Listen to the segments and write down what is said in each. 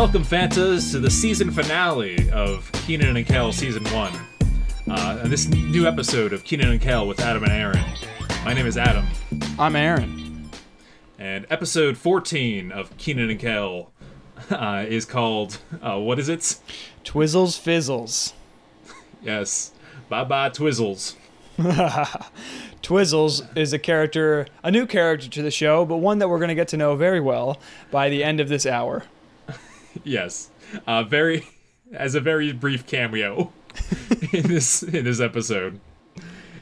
Welcome, Fantas, to the season finale of Keenan and Kel Season 1. Uh, and this new episode of Keenan and Kel with Adam and Aaron. My name is Adam, I'm Aaron. and episode 14 of Keenan and Kel uh, is called, uh, what is it? Twizzles Fizzles. Yes, Bye Bye Twizzles. Twizzles is a character, a new character to the show, but one that we're going to get to know very well by the end of this hour. Yes, uh, very, as a very brief cameo in this in this episode.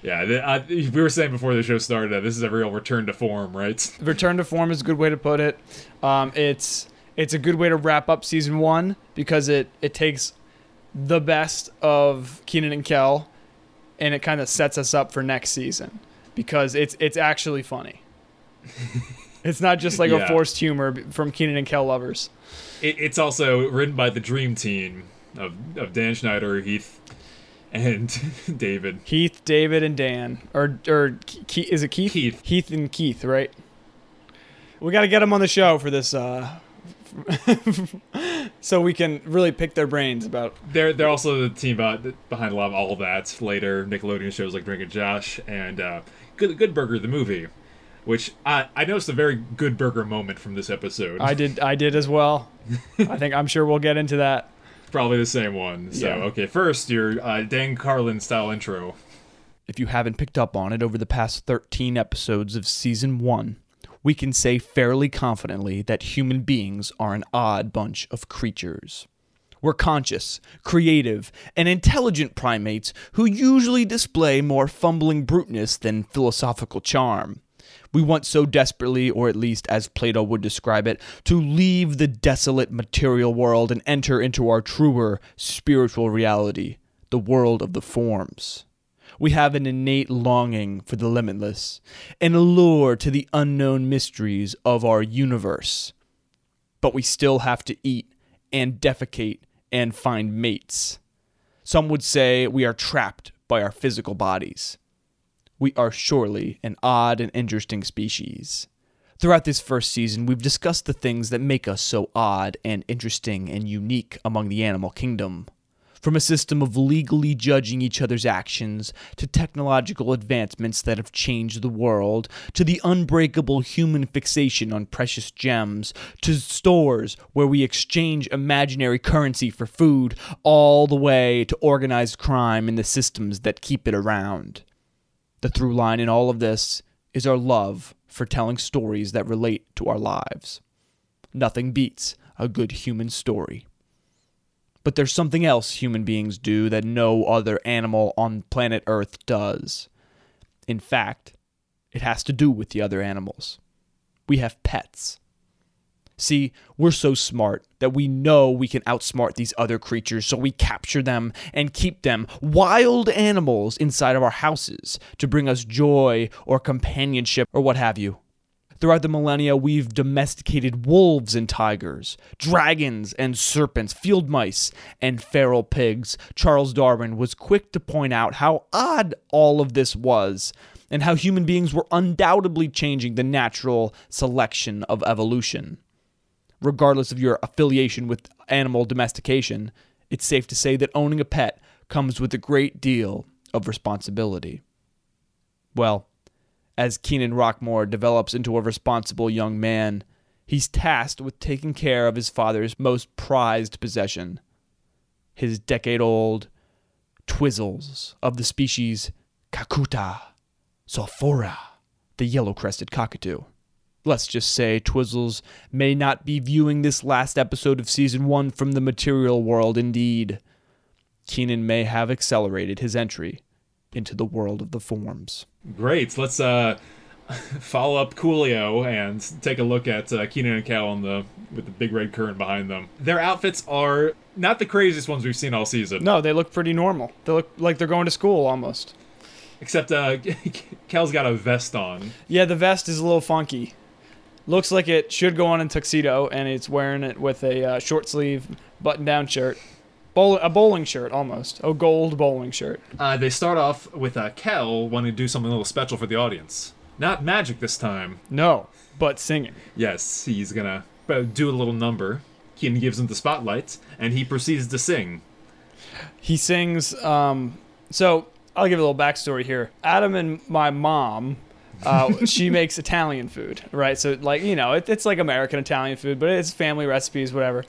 Yeah, uh, we were saying before the show started that this is a real return to form, right? Return to form is a good way to put it. Um, it's it's a good way to wrap up season one because it it takes the best of Keenan and Kel, and it kind of sets us up for next season because it's it's actually funny. it's not just like Yeah. a forced humor from Keenan and Kel lovers. It, it's also written by the Dream Team of, of Dan Schneider, Heath, and David. Heath, David, and Dan, or or Ke- is it Keith? Keith. Heath and Keith, right? We got to get them on the show for this, uh, so we can really pick their brains about. They're they're also the team behind, behind a lot of all of that later Nickelodeon shows like Drake and Josh and uh, Good Good Burger the movie, which I I noticed a very Good Burger moment from this episode. I did, I did as well. I think I'm sure we'll get into that. Probably the same one. So Yeah. okay, first your uh, Dan Carlin style intro. If you haven't picked up on it over the past 13 episodes of season 1, we can say fairly confidently that human beings are an odd bunch of creatures. We're conscious, creative, and intelligent primates who usually display more fumbling bruteness than philosophical charm. We want so desperately, or at least as Plato would describe it, to leave the desolate material world and enter into our truer spiritual reality, the world of the forms. We have an innate longing for the limitless, an allure to the unknown mysteries of our universe. But we still have to eat and defecate and find mates. Some would say we are trapped by our physical bodies. We are surely an odd and interesting species. Throughout this first season, we've discussed the things that make us so odd and interesting and unique among the animal kingdom. From a system of legally judging each other's actions, to technological advancements that have changed the world, to the unbreakable human fixation on precious gems, to stores where we exchange imaginary currency for food, all the way to organized crime and the systems that keep it around. The through line in all of this is our love for telling stories that relate to our lives. Nothing beats a good human story. But there's something else human beings do that no other animal on planet Earth does. In fact, it has to do with the other animals. We have pets. See, we're so smart that we know we can outsmart these other creatures, so we capture them and keep them, wild animals, inside of our houses to bring us joy or companionship or what have you. Throughout the millennia, we've domesticated wolves and tigers, dragons and serpents, field mice and feral pigs. Charles Darwin was quick to point out how odd all of this was, and how human beings were undoubtedly changing the natural selection of evolution. Regardless of your affiliation with animal domestication, it's safe to say that owning a pet comes with a great deal of responsibility. Well, as Keenan Rockmore develops into a responsible young man, he's tasked with taking care of his father's most prized possession his decade old Twizzles of the species Cacatua sulphurea, the yellow crested cockatoo. Let's just say Twizzles may not be viewing this last episode of season one from the material world indeed. Keenan may have accelerated his entry into the world of the forms. Great. Let's uh, follow up Coolio and take a look at uh, Keenan and Kel on the with the big red current behind them. Their outfits are not the craziest ones we've seen all season. No, they look pretty normal. They look like they're going to school almost. Except uh, Kel's got a vest on. Yeah, the vest is a little funky. Looks like it should go on in tuxedo, and it's wearing it with a uh, short sleeve button down shirt. Bowl- a bowling shirt almost. A gold bowling shirt. Uh, they start off with uh, Kel wanting to do something a little special for the audience. Not magic this time. No, but singing. Yes, he's gonna uh, do a little number. Keenan gives him the spotlight, and he proceeds to sing. He sings. Um, so I'll give a little backstory here. Adam and my mom, uh, she makes Italian food, right? So like you know, it, it's like American Italian food, but it's family recipes, whatever.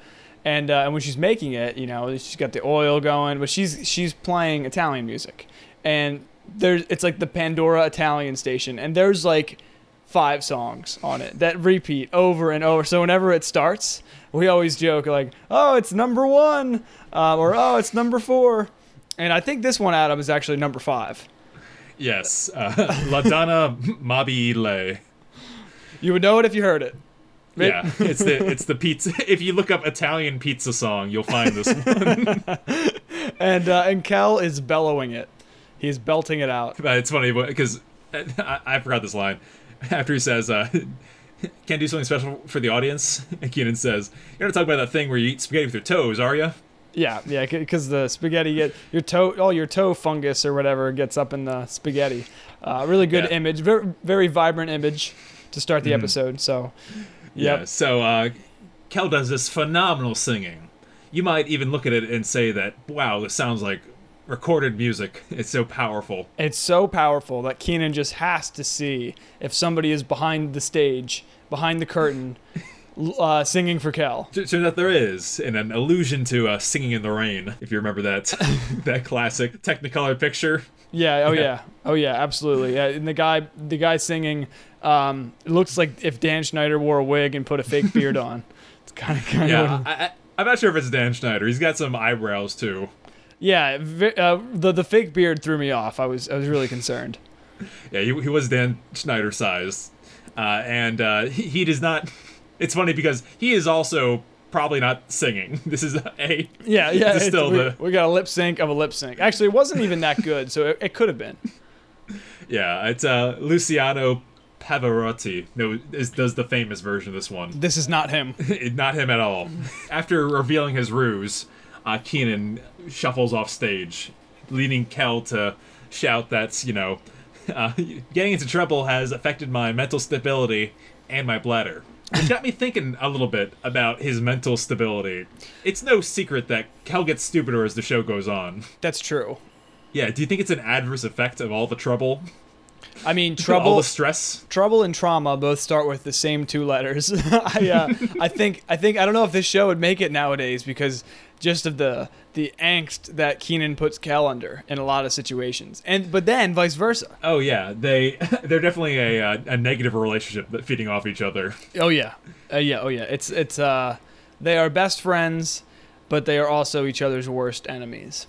And uh, and when she's making it, you know, she's got the oil going, but she's she's playing Italian music, and there's it's like the Pandora Italian station, and there's like five songs on it that repeat over and over. So whenever it starts, we always joke like, "Oh, it's number one," um, or "Oh, it's number four. And I think this one, Adam, is actually number five. Yes, uh, La Donna Mobile. You would know it if you heard it. Right? Yeah, it's the it's the pizza. If you look up Italian pizza song, you'll find this one. And uh, and Kel is bellowing it. He's belting it out. It's funny because I, I forgot this line after he says, uh, "Can't do something special for the audience." And Keenan says, "You're not talking about that thing where you eat spaghetti with your toes, are you?" Yeah, yeah, because the spaghetti get your toe, all your toe fungus or whatever gets up in the spaghetti. Uh, really good Yeah. image, very very vibrant image to start the Mhm. episode. So, Yeah. yep, So uh, Kel does this phenomenal singing. You might even look at it and say that, "Wow, this sounds like recorded music. It's so powerful." it's so powerful that Keenan just has to see if somebody is behind the stage, behind the curtain, uh, singing for Kel. Turns out there is, in an allusion to uh, "Singing in the Rain." If you remember that that classic Technicolor picture. Yeah. Oh Yeah. yeah. Oh yeah. Absolutely. Yeah. And the guy, the guy singing, um, it looks like if Dan Schneider wore a wig and put a fake beard on. It's kind of kind Yeah. I, I, I'm not sure if it's Dan Schneider. He's got some eyebrows too. Yeah. Uh, the the fake beard threw me off. I was I was really concerned. Yeah, he, he was Dan Schneider sized, uh, and uh, he, he does not. It's funny because he is also probably not singing. This is a Yeah. Yeah. It's still we, the- we got a lip sync of a lip sync. Actually, it wasn't even that good, so it, it could have been. yeah. It's uh, Luciano Pavarotti. No, is, does the famous version of this one. This is not him. not him at all. After revealing his ruse, uh, Keenan shuffles off stage, leading Kel to shout that, you know, uh, getting into trouble has affected my mental stability and my bladder. Which got me thinking a little bit about his mental stability. It's no secret that Kel gets stupider as the show goes on. That's true. Yeah, do you think it's an adverse effect of all the trouble? I mean, trouble, all the stress? Trouble and trauma both start with the same two letters. I, uh, I think I think I don't know if this show would make it nowadays because just of the the angst that Keenan puts Kel under in a lot of situations, and but then vice versa. Oh yeah, they they're definitely a uh, a negative relationship that feeding off each other. Oh yeah, uh, yeah, oh yeah. It's it's uh, they are best friends, but they are also each other's worst enemies.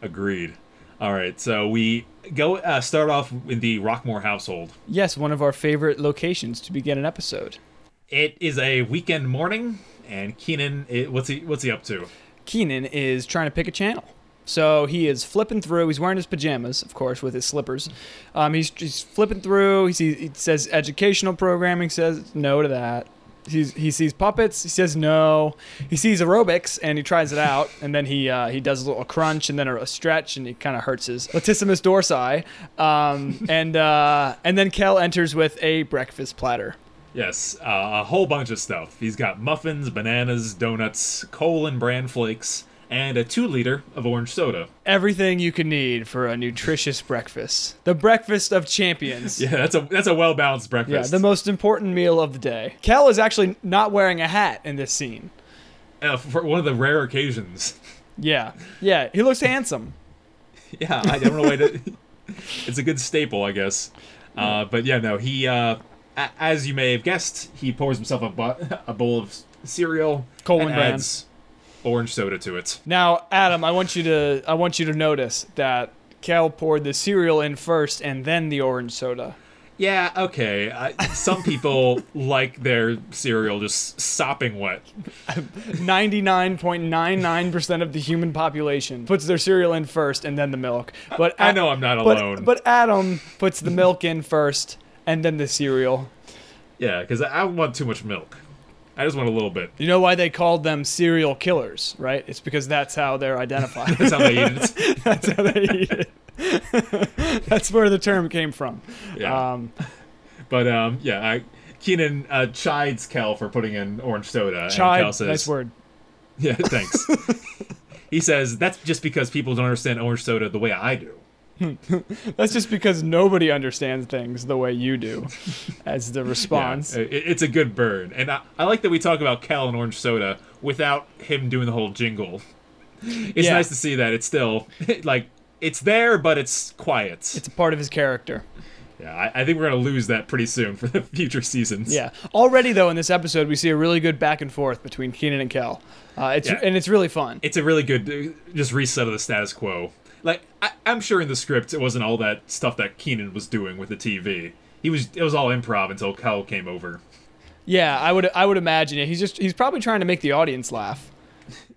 Agreed. All right, so we go uh, start off in the Rockmore household. Yes, one of our favorite locations to begin an episode. It is a weekend morning, and Keenan, what's he what's he up to? Keenan is trying to pick a channel. So he is flipping through. He's wearing his pajamas, of course, with his slippers. Um, he's, he's flipping through. He, sees, he says educational programming. Says no to that. He's, he sees puppets. He says no. He sees aerobics and he tries it out. And then he uh, he does a little crunch and then a, a stretch and he kind of hurts his latissimus dorsi. Um, and uh, and then Kel enters with a breakfast platter. Yes, uh, a whole bunch of stuff. He's got muffins, bananas, donuts, coal and bran flakes, and a two liter of orange soda. Everything you can need for a nutritious breakfast. The breakfast of champions. Yeah, that's a that's a well balanced breakfast. Yeah, the most important meal of the day. Kel is actually not wearing a hat in this scene. Uh, for one of the rare occasions. Yeah, yeah, he looks handsome. yeah, I don't know why to. It's a good staple, I guess. Uh, but yeah, no, he, uh, as you may have guessed, he pours himself a, bu- a bowl of cereal Colon and adds orange soda to it. Now, Adam, I want you to I want you to notice that Kel poured the cereal in first and then the orange soda. Yeah, okay. Uh, some people like their cereal just sopping wet. 99.99% of the human population puts their cereal in first and then the milk. But I A- know I'm not but, alone. But Adam puts the milk in first and then the cereal. yeah, because I don't want too much milk. I just want a little bit. You know why they called them serial killers, right? It's because that's how they're identified. That's how they eat it. That's how they eat it. That's where the term came from. Yeah. Um, But um, yeah, I, Keenan uh, chides Kel for putting in orange soda. and Kel says, nice word. Yeah, thanks. he says that's just because people don't understand orange soda the way I do. That's just because nobody understands things the way you do, as the response. it- it's a good burn, and I, I like that we talk about Kel and orange soda without him doing the whole jingle. It's Yeah. nice to see that it's still like it's there, but it's quiet. It's a part of his character. yeah, I, I think we're gonna lose that pretty soon for the future seasons. Yeah. Already though, in this episode, we see a really good back and forth between Keenan and Kel. Uh, it's Yeah. and it's really fun. it's a really good uh, just reset of the status quo. Like I, I'm sure in the script it wasn't all that stuff that Keenan was doing with the TV. He was it was all improv until Kel came over. Yeah, I would I would imagine it. He's just he's probably trying to make the audience laugh.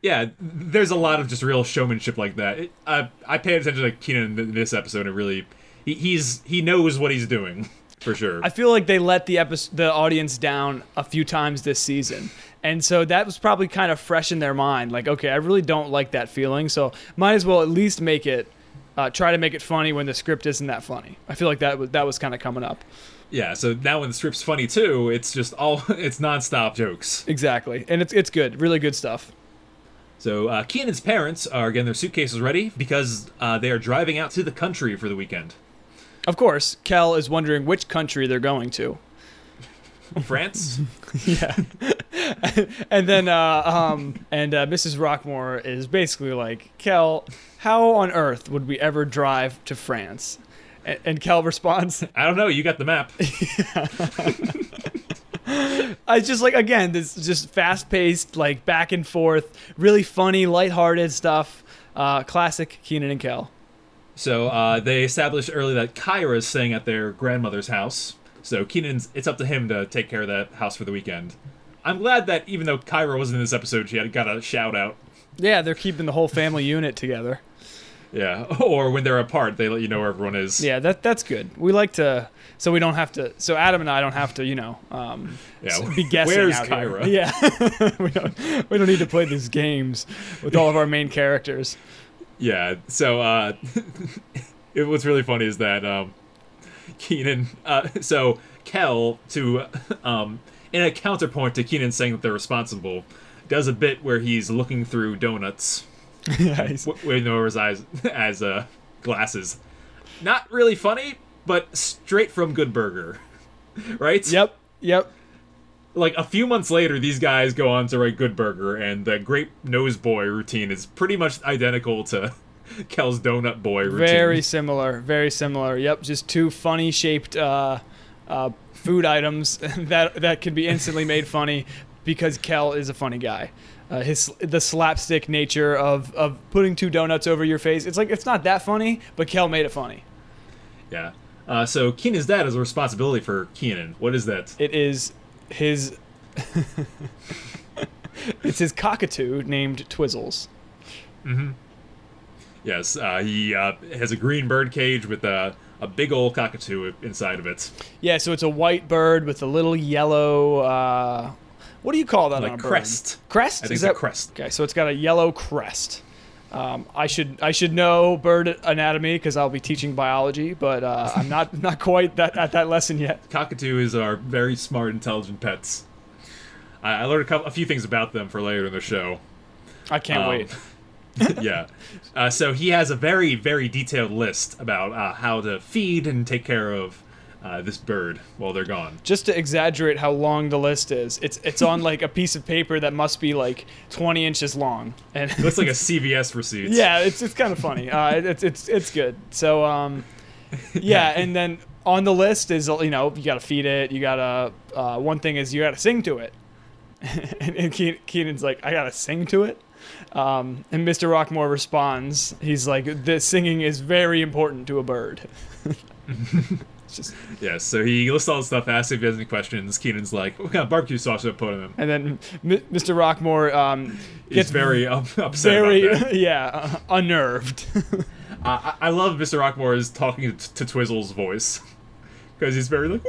Yeah, there's a lot of just real showmanship like that. It, I I paid attention to Keenan in this episode and really he, he's he knows what he's doing for sure. I feel like they let the episode, the audience down a few times this season. And so that was probably kind of fresh in their mind. Like, okay, I really don't like that feeling. So might as well at least make it, uh, try to make it funny when the script isn't that funny. I feel like that was, that was kind of coming up. yeah, so now when the script's funny too, it's just all it's nonstop jokes. Exactly. And it's, it's good. Really good stuff. So uh, Keenan's parents are getting their suitcases ready because uh, they are driving out to the country for the weekend. Of course, Kel is wondering which country they're going to. France. Yeah. and then, uh, um, and uh, Mrs. Rockmore is basically like, Kel, how on earth would we ever drive to France? And, and Kel responds, I don't know. You got the map. I just like again this just fast paced like back and forth, really funny, lighthearted stuff. Uh, classic Keenan and Kel. So uh, they established early that Kyra is staying at their grandmother's house. So Keenan's it's up to him to take care of that house for the weekend. I'm glad that even though Kyra wasn't in this episode, she had got a shout out. Yeah, they're keeping the whole family unit together. Yeah, or when they're apart, they let you know where everyone is. Yeah, that that's good. We like to so we don't have to so Adam and I don't have to you know um, Yeah, be guessing where's out here. Yeah, we don't we don't need to play these games with all of our main characters. Yeah. So uh, it, what's really funny is that um, Keenan. Uh, so Kel to um, in a counterpoint to Keenan saying that they're responsible, does a bit where he's looking through donuts. yeah, he's- with his eyes as uh, glasses. Not really funny, but straight from Good Burger, right? yep, yep. Like a few months later, these guys go on to write Good Burger, and the Grape Nose Boy routine is pretty much identical to Kel's Donut Boy routine. Very similar, very similar. Yep, just two funny shaped uh, uh, food items that that can be instantly made funny because Kel is a funny guy. Uh, his the slapstick nature of of putting two donuts over your face. It's like it's not that funny, but Kel made it funny. yeah. Uh, so Keenan's dad is a responsibility for Keenan. What is that? It is his. it's his cockatoo named Twizzles. Yes, uh, he uh, has a green bird cage with a, a big old cockatoo inside of it. Yeah, so it's a white bird with a little yellow. Uh, what do you call that? Like on a bird? crest. Crest. I think Is it's a that crest. Okay, so it's got a yellow crest. Um, I should I should know bird anatomy because I'll be teaching biology, but uh, I'm not not quite that at that lesson yet. Cockatoos are very smart, intelligent pets. I, I learned a, couple, a few things about them for later in the show. I can't Um, wait. yeah. Uh, so he has a very, very detailed list about uh, how to feed and take care of uh, this bird while they're gone. Just to exaggerate how long the list is, it's it's on like a piece of paper that must be like 20 inches long, and It looks like a CVS receipt. yeah, it's it's kind of funny. Uh, it- it's it's it's good. So um, yeah, and then on the list is you know you gotta feed it. You gotta uh, one thing is you gotta sing to it. and, and Keenan's like, I gotta sing to it. Um, and Mr. Rockmore responds, he's like, the singing is very important to a bird. just, Yes. So he lists all the stuff, asks if he has any questions. Keenan's like, "What kind of barbecue sauce should I put on him?" and then M- Mr. Rockmore um, gets very up, upset very yeah uh, unnerved. I, I love Mr. Rockmore is talking to, to Twizzle's voice because he's very like,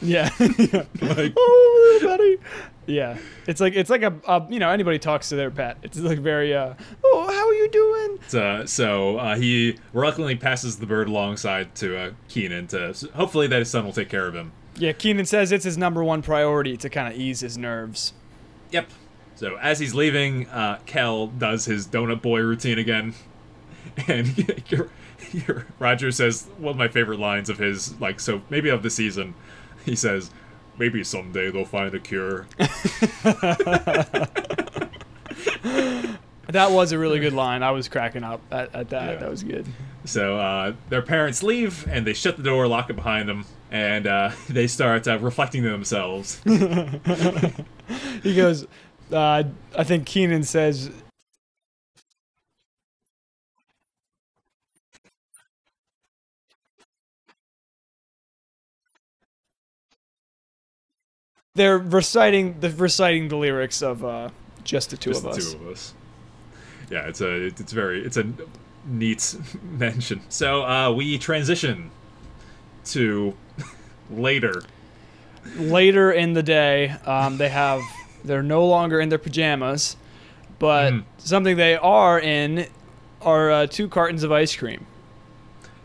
yeah. like oh, buddy. Yeah, it's like it's like a, a you know anybody talks to their pet. It's like very uh oh how are you doing? Uh, so uh, he reluctantly passes the bird alongside to uh, Keenan to hopefully that his son will take care of him. Yeah, Keenan says it's his number one priority to kind of ease his nerves. Yep. So as he's leaving, uh, Kel does his donut boy routine again, and Roger says one of my favorite lines of his, like so maybe of the season. He says, "Maybe someday they'll find a cure." That was a really good line. I was cracking up at, at that. Yeah. That was good. So uh, their parents leave, and they shut the door, lock it behind them, and uh, they start uh, reflecting to themselves. He goes, uh, I think Keenan says, they're reciting the reciting the lyrics of uh, just the two Just of the us. two of us. Yeah, it's a it's very it's a neat mention. So uh, we transition to later. Later in the day, um, they have they're no longer in their pajamas, but Mhm. something they are in are uh, two cartons of ice cream.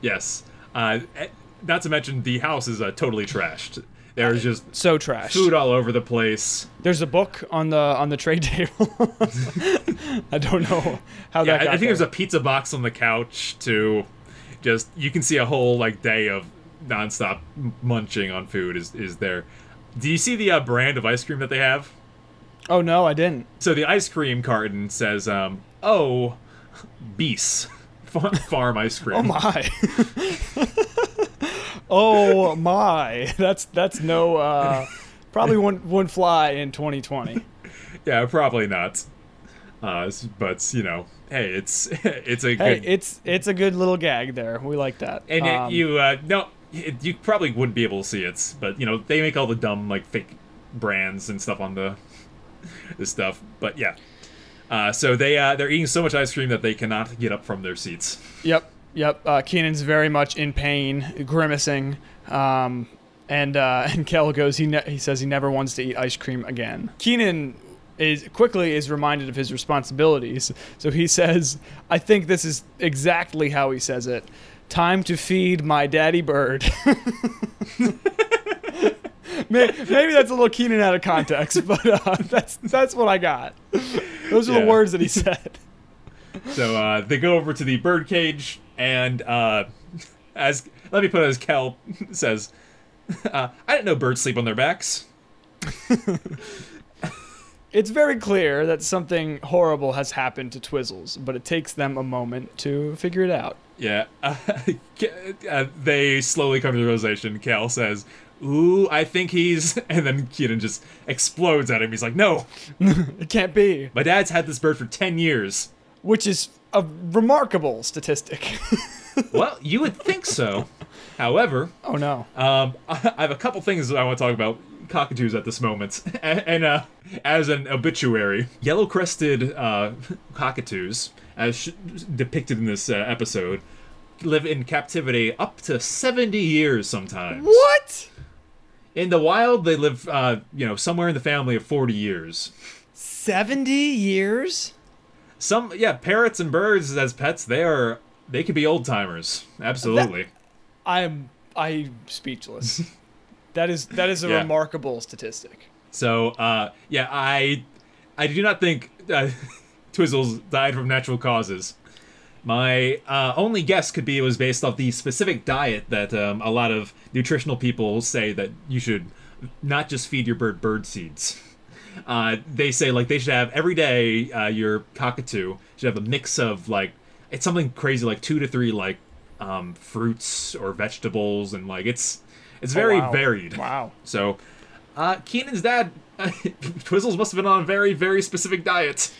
Yes. Uh, eh, not to mention the house is uh, totally trashed. There's just So trash. food all over the place. There's a book on the on the trade table. I don't know how Yeah, that. I, I think there's there. a pizza box on the couch too. Just you can see a whole like day of nonstop munching on food is is there. Do you see the uh, brand of ice cream that they have? Oh no, I didn't. So the ice cream carton says, um, "Oh, Beast Farm Ice Cream." Oh my. oh my. That's that's no. Uh, probably wouldn't wouldn't fly in 2020. Yeah, probably not. Uh, but you know, hey, it's it's a Hey, good. it's it's a good little gag there. We like that. and it, Um, you uh, no, it, you probably wouldn't be able to see it, but you know they make all the dumb like fake brands and stuff on the this stuff. But yeah, uh, so they uh, they're eating so much ice cream that they cannot get up from their seats. Yep, yep. Uh, Keenan's very much in pain, grimacing. Um, and uh, and Kel goes. He ne- he says he never wants to eat ice cream again. Keenan is quickly is reminded of his responsibilities. So he says, "I think this is exactly how he says it. Time to feed my daddy bird." Maybe that's a little Keenan out of context, but uh, that's that's what I got. Those are Yeah. the words that he said. So uh, they go over to the bird cage, and uh, as let me put it as Kel says, uh, "I didn't know birds sleep on their backs." It's very clear that something horrible has happened to Twizzles, but it takes them a moment to figure it out. Yeah, uh, uh, they slowly come to the realization. Kel says, "Ooh, I think he's," and then Keenan just explodes at him. He's like, "No, It can't be, my dad's had this bird for ten years." which is a remarkable statistic. well, you would think so. However, oh no. Um, I have a couple things that I want to talk about cockatoos at this moment, and, uh, as an obituary, yellow-crested uh, cockatoos, as sh- depicted in this uh, episode, live in captivity up to seventy years sometimes. What? In the wild, they live, uh, you know, somewhere in the family of forty years. 70 years? Some, yeah, parrots and birds as pets, they are they could be old timers. Absolutely. I'm I speechless. that is that is a Yeah. remarkable statistic. So, uh, yeah, I, I do not think uh, Twizzles died from natural causes. My uh, only guess could be it was based off the specific diet that um, a lot of nutritional people say that you should not just feed your bird bird seeds. Uh, they say like they should have every day uh, your cockatoo should have a mix of like it's something crazy like two to three like um, fruits or vegetables and like it's it's very Oh, wow. varied. Wow. So, uh, Keenan's dad, Twizzles must have been on a very, very specific diet.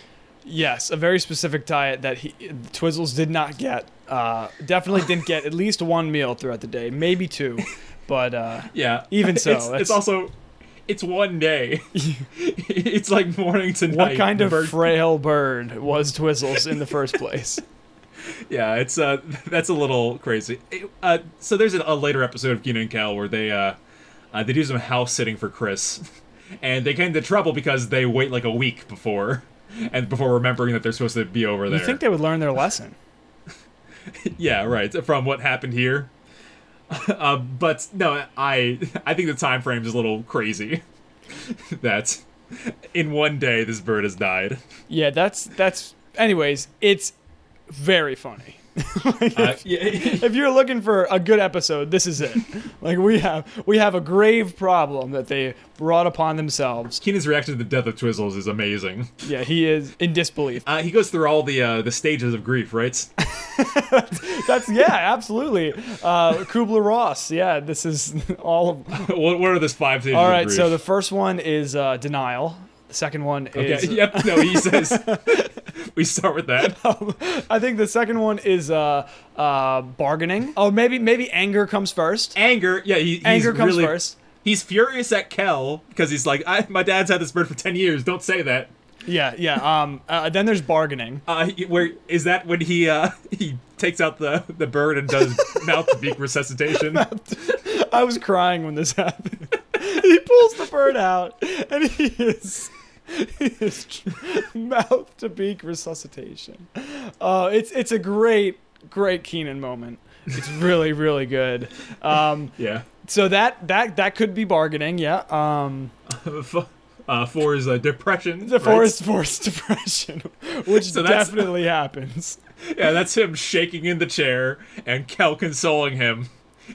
Yes, a very specific diet that he Twizzles did not get. Uh, definitely didn't get at least one meal throughout the day, maybe two. But uh, Yeah. Even so, it's, that's- it's also, it's one day. it's like morning to night. what kind of bird- frail bird was Twizzles in the first place? Yeah, it's uh, that's a little crazy. It- uh, so there's a, a later episode of Keenan and Kel where they uh, uh, they do some house sitting for Chris, and they get into trouble because they wait like a week before, and before remembering that they're supposed to be over there. You think they would learn their lesson? yeah, right. From what happened here. Uh, but no, I I think the time frame is a little crazy. that in one day this bird has died. Yeah, that's that's. Anyways, it's very funny. Uh, yeah, if you're looking for a good episode, this is it. like we have we have a grave problem that they brought upon themselves. Keenan's reaction to the death of Twizzles is amazing. Yeah, he is in disbelief. Uh, he goes through all the uh, the stages of grief, right? That's yeah, absolutely. Uh, Kubler Ross. Yeah, this is all. Of, what, what are the five stages? All right, so the first one is uh, denial. The second one Okay, is. yep. No, he says. we start with that. I think the second one is uh, uh, bargaining. Oh, maybe maybe anger comes first. Anger. Yeah, he, he's Anger comes really, first. He's furious at Kel because he's like, I, "My dad's had this bird for ten years. Don't say that." Yeah, yeah. Um, uh, then there's bargaining. Uh, where is that when he uh he takes out the the bird and does mouth to beak resuscitation? I was crying when this happened. he pulls the bird out, and he is, he is mouth to beak resuscitation. Uh, it's it's a great great Keenan moment. It's really really good. Um, yeah. so that that that could be bargaining. Yeah. Um, uh, for his uh, depression. the right? forest forced depression, which So definitely happens. Yeah, that's him shaking in the chair and Kel consoling him.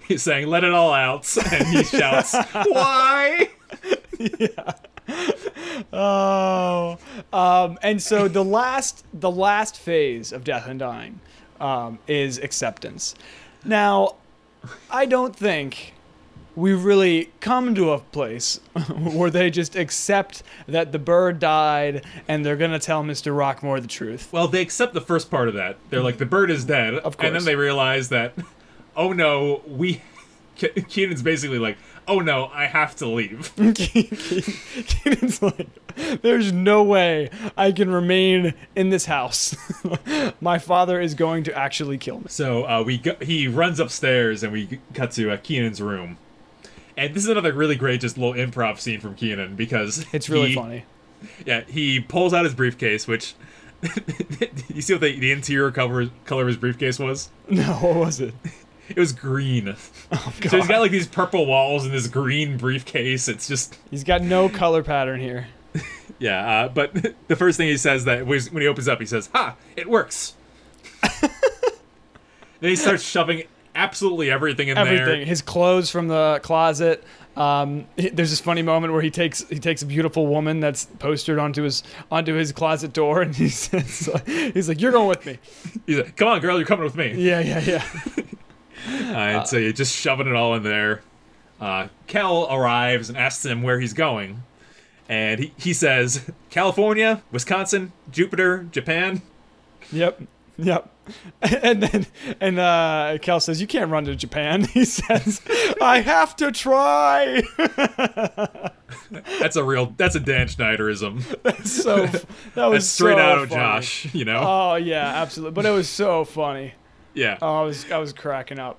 He's saying, "Let it all out," and he shouts, "Why?" Oh, um, and so the last the last phase of death and dying um, is acceptance. Now, I don't think we really come to a place where they just accept that the bird died and they're gonna tell Mr. Rockmore the truth. Well, they accept the first part of that. They're like, "The bird is dead," Of and then they realize that, oh no, we. Ke- Keenan's basically like, "Oh no, I have to leave." Keenan's like, there's no way I can remain in this house. My father is going to actually kill me. So uh, we go- he runs upstairs and we cut to uh, Keenan's room. And this is another really great just little improv scene from Keenan because It's really he- funny. Yeah, he pulls out his briefcase, which you see what the, the interior cover color of his briefcase was? No, what was it? It was green. Oh, So he's got like these purple walls and this green briefcase. It's just He's got no color pattern here. yeah. Uh, but the first thing he says that was when he opens up, he says, "Ha! It works." then he starts shoving absolutely everything in Everything. there. His clothes from the closet. Um, there's this funny moment where he takes he takes a beautiful woman that's postered onto his onto his closet door, and he says he's like, "You're going with me." He's like, "Come on, girl, you're coming with me." Yeah, yeah, yeah. Uh, and so you're just shoving it all in there. Uh, Kel arrives and asks him where he's going. And he, he says, California, Wisconsin, Jupiter, Japan. Yep. Yep. And then and uh Kel says, You can't run to Japan. He says, I have to try. That's a real, that's a Dan Schneiderism. That's so that was That's straight so out of funny. Josh, you know? Oh yeah, absolutely. But it was so funny. Yeah. Oh, I was I was cracking up.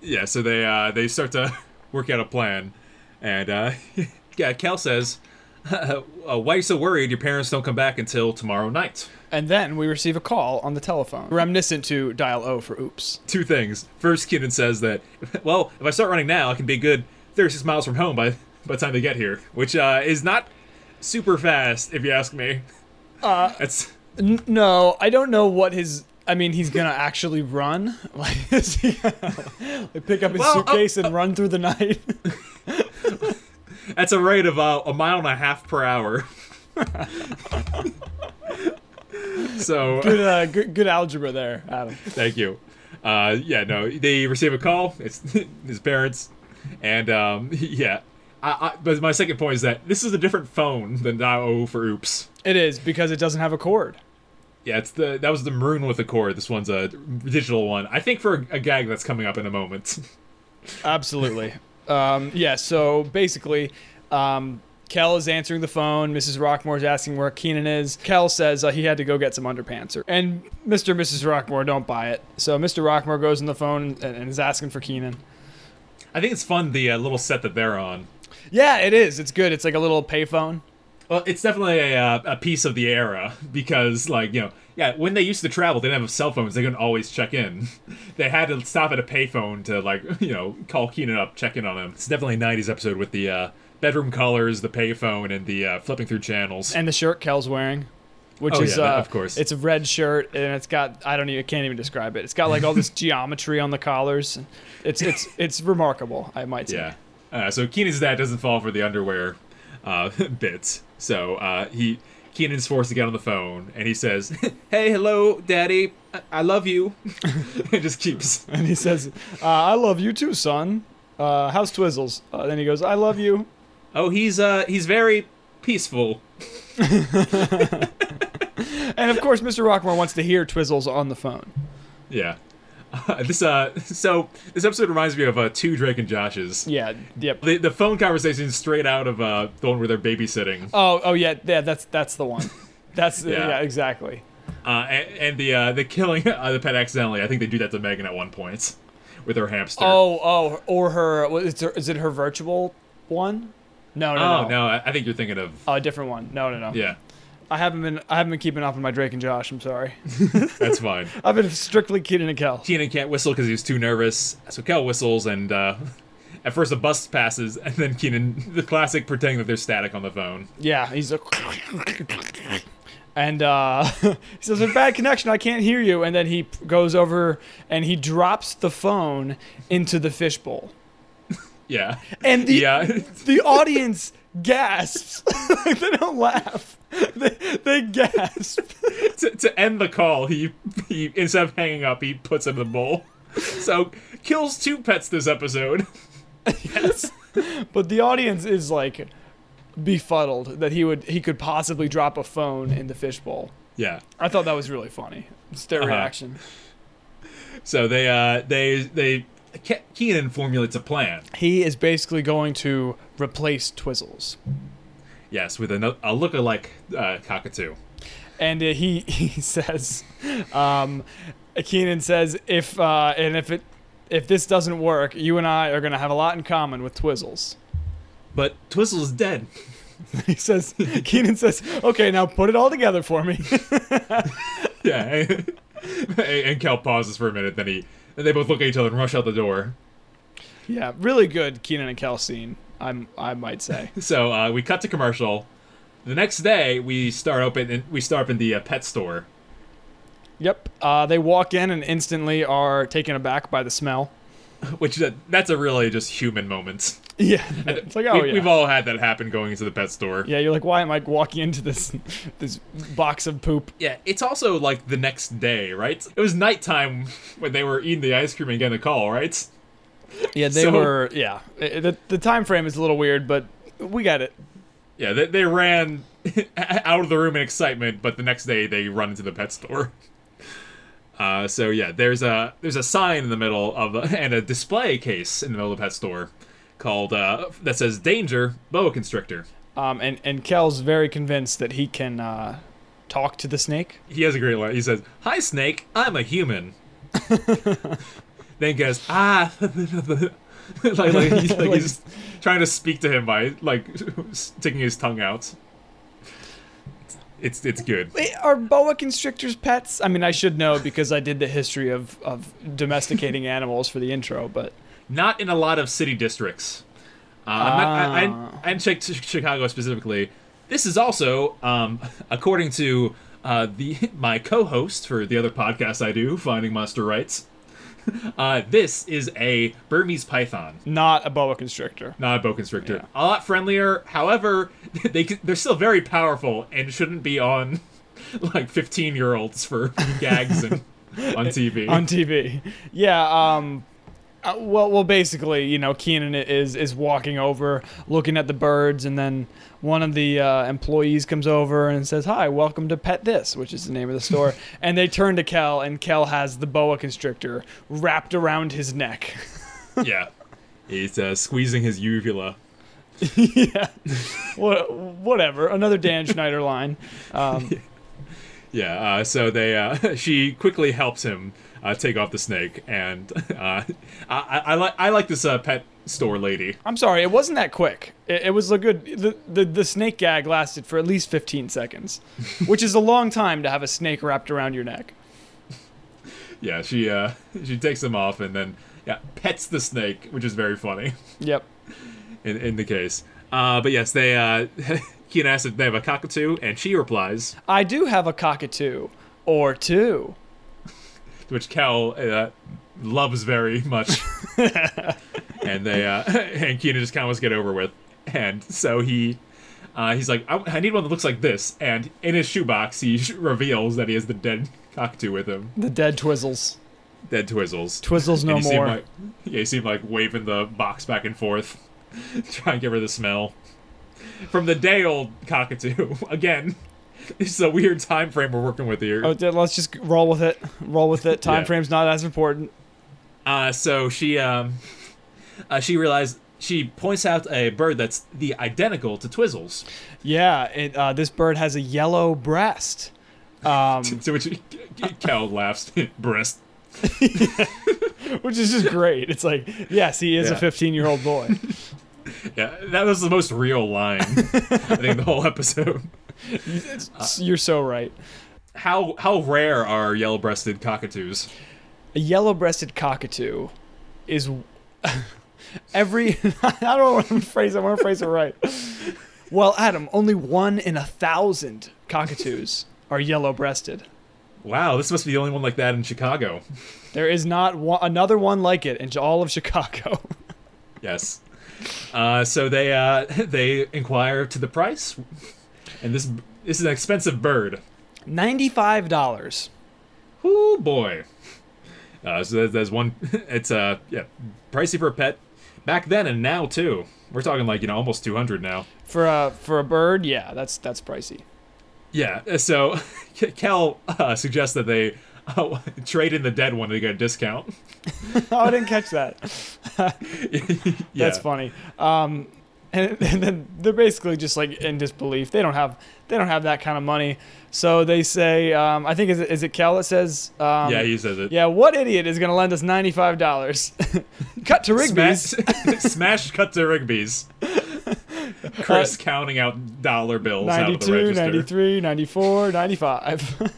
Yeah, so they uh, they start to work out a plan. And uh, yeah, Kel says, uh, Why are you so worried your parents don't come back until tomorrow night? And then we receive a call on the telephone, reminiscent to dial O for oops. Two things. First, Keenan says that, well, if I start running now, I can be a good 36 miles from home by, by the time they get here, which uh, is not super fast, if you ask me. Uh, it's N- no, I don't know what his. I mean, he's gonna actually run. Like, pick up his Well, suitcase and run through the night. that's a rate of uh, a mile and a half per hour. so good, uh, good, good algebra there, Adam. Thank you. Uh, yeah, no, they receive a call. It's his parents, and um, yeah. I, I, but my second point is that this is a different phone than O for Oops. It is because it doesn't have a cord. Yeah, it's the that was the maroon with the cord. This one's a digital one. I think for a, a gag that's coming up in a moment. Absolutely. um, yeah. So basically, um, Kel is answering the phone. Mrs. Rockmore's asking where Keenan is. Kel says uh, he had to go get some underpants. Or, And Mr. and Mrs. Rockmore don't buy it. So Mr. Rockmore goes on the phone and, and is asking for Keenan. I think it's fun the uh, little set that they're on. Yeah, it is. It's good. It's like a little payphone. Well, it's definitely a, uh, a piece of the era because, like, you know, yeah, when they used to travel, they didn't have cell phones. They couldn't always check in. They had to stop at a payphone to, like, you know, call Keenan up, check in on him. It's definitely a 90s episode with the uh, bedroom colors, the payphone, and the uh, flipping through channels. And the shirt Kel's wearing, which Oh, is yeah, uh, of course. it's a red shirt and it's got I don't even can't even describe it. It's got like all this geometry on the collars. It's it's it's remarkable, I might say. Yeah. Uh, so Keenan's dad doesn't fall for the underwear uh, bits. So uh, he Keenan's forced to get on the phone, and he says, "Hey, hello, Daddy. I, I love you." it just keeps. And he says, uh, "I love you too, son. Uh, how's Twizzles?" Uh, then he goes, "I love you." Oh, he's uh he's very peaceful. And of course, Mr. Rockmore wants to hear Twizzles on the phone. Yeah. Uh, this uh so this episode reminds me of uh two Drake and Josh's. Yeah. Yep. The, the phone conversation is straight out of uh the one where they're babysitting. Oh, oh yeah, yeah. That's that's the one. That's yeah, Yeah. exactly. Uh, and, and the uh, the killing uh, the pet accidentally. I think they do that to Megan at one point with her hamster. Oh, oh, or her. Is, there, is it her virtual one? No, no, Oh, no. no, I I think you're thinking of Oh, a different one. No, no, no. yeah. I haven't been. I haven't been keeping up on my Drake and Josh. I'm sorry. That's fine. I've been strictly Keenan and Kel. Keenan can't whistle because he was too nervous, so Kel whistles, and uh, at first a bus passes, and then Keenan, the classic, pretending that there's static on the phone. Yeah, he's a. And uh, he says, "There's a bad connection. I can't hear you." And then he goes over and he drops the phone into the fishbowl. Yeah, And the yeah, the audience gasps. like they don't laugh. They, they gasp. to, to end the call, he he instead of hanging up, he puts it in the bowl. So kills two pets this episode. yes. But the audience is like befuddled that he would he could possibly drop a phone in the fishbowl. Yeah. I thought that was really funny. It's their Uh-huh. reaction. So they uh they they Ke- Keenan formulates a plan. He is basically going to replace Twizzles. Yes, with a, a lookalike uh, cockatoo. And uh, he he says um Keenan says if uh and if it if this doesn't work, you and I are going to have a lot in common with Twizzles. But Twizzle's is dead. He says Keenan says, "Okay, now put it all together for me." Yeah. and, and Kel pauses for a minute, then he then they both look at each other and rush out the door. yeah, really good Keenan and Kel scene. I'm I might say. So uh, we cut to commercial. The next day, we start open. We start up in the uh, pet store. Yep. Uh, they walk in and instantly are taken aback by the smell. which that, that's a really just human moment. Yeah. It's like, oh we, yeah. We've all had that happen going into the pet store. yeah, you're like, why am I walking into this this box of poop? Yeah, it's also like the next day, right? It was nighttime when they were eating the ice cream and getting the call, right? Yeah, they So- were. Yeah, the the time frame is a little weird, but we got it. Yeah, they, they ran out of the room in excitement, but the next day they run into the pet store. Uh, so yeah, there's a there's a sign in the middle of and a display case in the middle of the pet store called uh, that says "Danger Boa Constrictor." Um, and and Kel's very convinced that he can uh, talk to the snake. He has a great line. He says, "Hi, Snake. I'm a human." then goes, "Ah," like, like, he's, like he's trying to speak to him by like sticking his tongue out. It's it's good. Wait, are boa constrictors pets? I mean, I should know because I did the history of, of domesticating animals for the intro, but Not in a lot of city districts. Uh, I'm not, I, I, Ah. I didn't check to Chicago specifically. This is also, um, according to uh, the my co-host for the other podcast I do, Finding Monster Rights. Uh, this is a Burmese python, not a boa constrictor. not a boa constrictor. Yeah. A lot friendlier. However, they they're still very powerful and shouldn't be on like 15 year olds for gags and on TV. on TV. Yeah. Um. uh, well, well, basically, you know, Keenan is is walking over, looking at the birds, and then one of the uh, employees comes over and says, "Hi, welcome to Pet This," which is the name of the store. and they turn to Kel, and Kel has the boa constrictor wrapped around his neck. yeah, he's uh, squeezing his uvula. yeah. what, whatever. Another Dan Schneider line. Um, Yeah, uh, so they uh, she quickly helps him uh, take off the snake, and uh, I, I, like I like this uh, pet store lady. I'm sorry, it wasn't that quick. It, it was a good. The, the the snake gag lasted for at least 15 seconds, which is a long time to have a snake wrapped around your neck. Yeah, she uh, she takes them off and then yeah pets the snake, which is very funny Yep. in in the case. Uh, but yes, they uh, Keenan asks if they have a cockatoo, and she replies, I do have a cockatoo or two. To which Kel uh, loves very much. and they uh, and Keenan just kind of wants to get over with, and so he. Uh, he's like, I, I need one that looks like this, and in his shoebox, he reveals that he has the dead cockatoo with him, The dead Twizzles. dead Twizzles. Twizzles no and he seemed more. like, yeah, he seemed like waving the box back and forth, trying to get rid of the smell. From the day old cockatoo, again, it's a weird time frame we're working with here. Oh, let's just roll with it. Roll with it. Time Yeah. frame's not as important. Uh, so she um, uh, she realized she points out a bird that's the identical to Twizzles. Yeah, it, uh, this bird has a yellow breast. Um, To which Kel laughs, breast. which is just great. It's like, yes, he is a 15 year old boy. Yeah, that was the most real line I think the whole episode. You're so right. How how rare are yellow-breasted cockatoos? A yellow breasted cockatoo is every. I don't know what to phrase. I want to phrase it right. Well, Adam, only one in a thousand cockatoos are yellow breasted. Wow, this must be the only one like that in Chicago. There is not one, another one like it in all of Chicago. Yes. Uh, so they uh, they inquire to the price, and this this is an expensive bird. Ninety-five dollars. Oh boy. Uh, so there's, there's one. It's uh yeah pricey for a pet. Back then and now too. We're talking like you know almost 200 now. For a for a bird, yeah, that's that's pricey. Yeah. So Kel uh, suggests that they uh, trade in the dead one to get a discount. Oh, I didn't catch that. yeah. That's funny. Um, and, and then they're basically just like in disbelief. They don't have they don't have that kind of money. So they say, um, I think is it, is it Kel that says, um, Yeah, he says it. yeah, what idiot is going to lend us ninety five dollars? Cut to Rigby's. Smash, smash cut to Rigby's. Chris counting out dollar bills out of the 92, register. 93, 94, 95.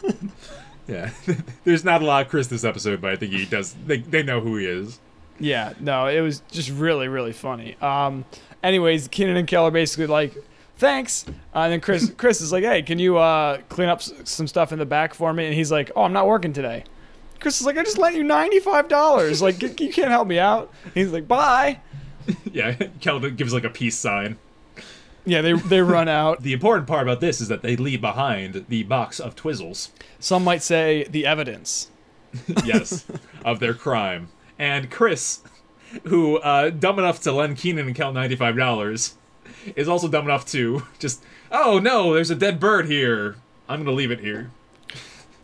Yeah, there's not a lot of Chris this episode, but I think he does. They, they know who he is. yeah, no, it was just really, really funny. Um, anyways, Keenan and Kel are basically like, thanks. Uh, and then Chris, Chris is like, hey, can you uh, clean up s- some stuff in the back for me? And he's like, oh, I'm not working today. Chris is like, I just lent you $95. Like, y- you can't help me out. He's like, bye. Yeah, Kel gives like a peace sign. Yeah, they, they run out. The important part about this is that they leave behind the box of Twizzles. Some might say the evidence. yes, of their crime. And Chris, who uh, dumb enough to lend Keenan and Kel ninety five dollars, is also dumb enough to just oh no, there's a dead bird here. I'm gonna leave it here.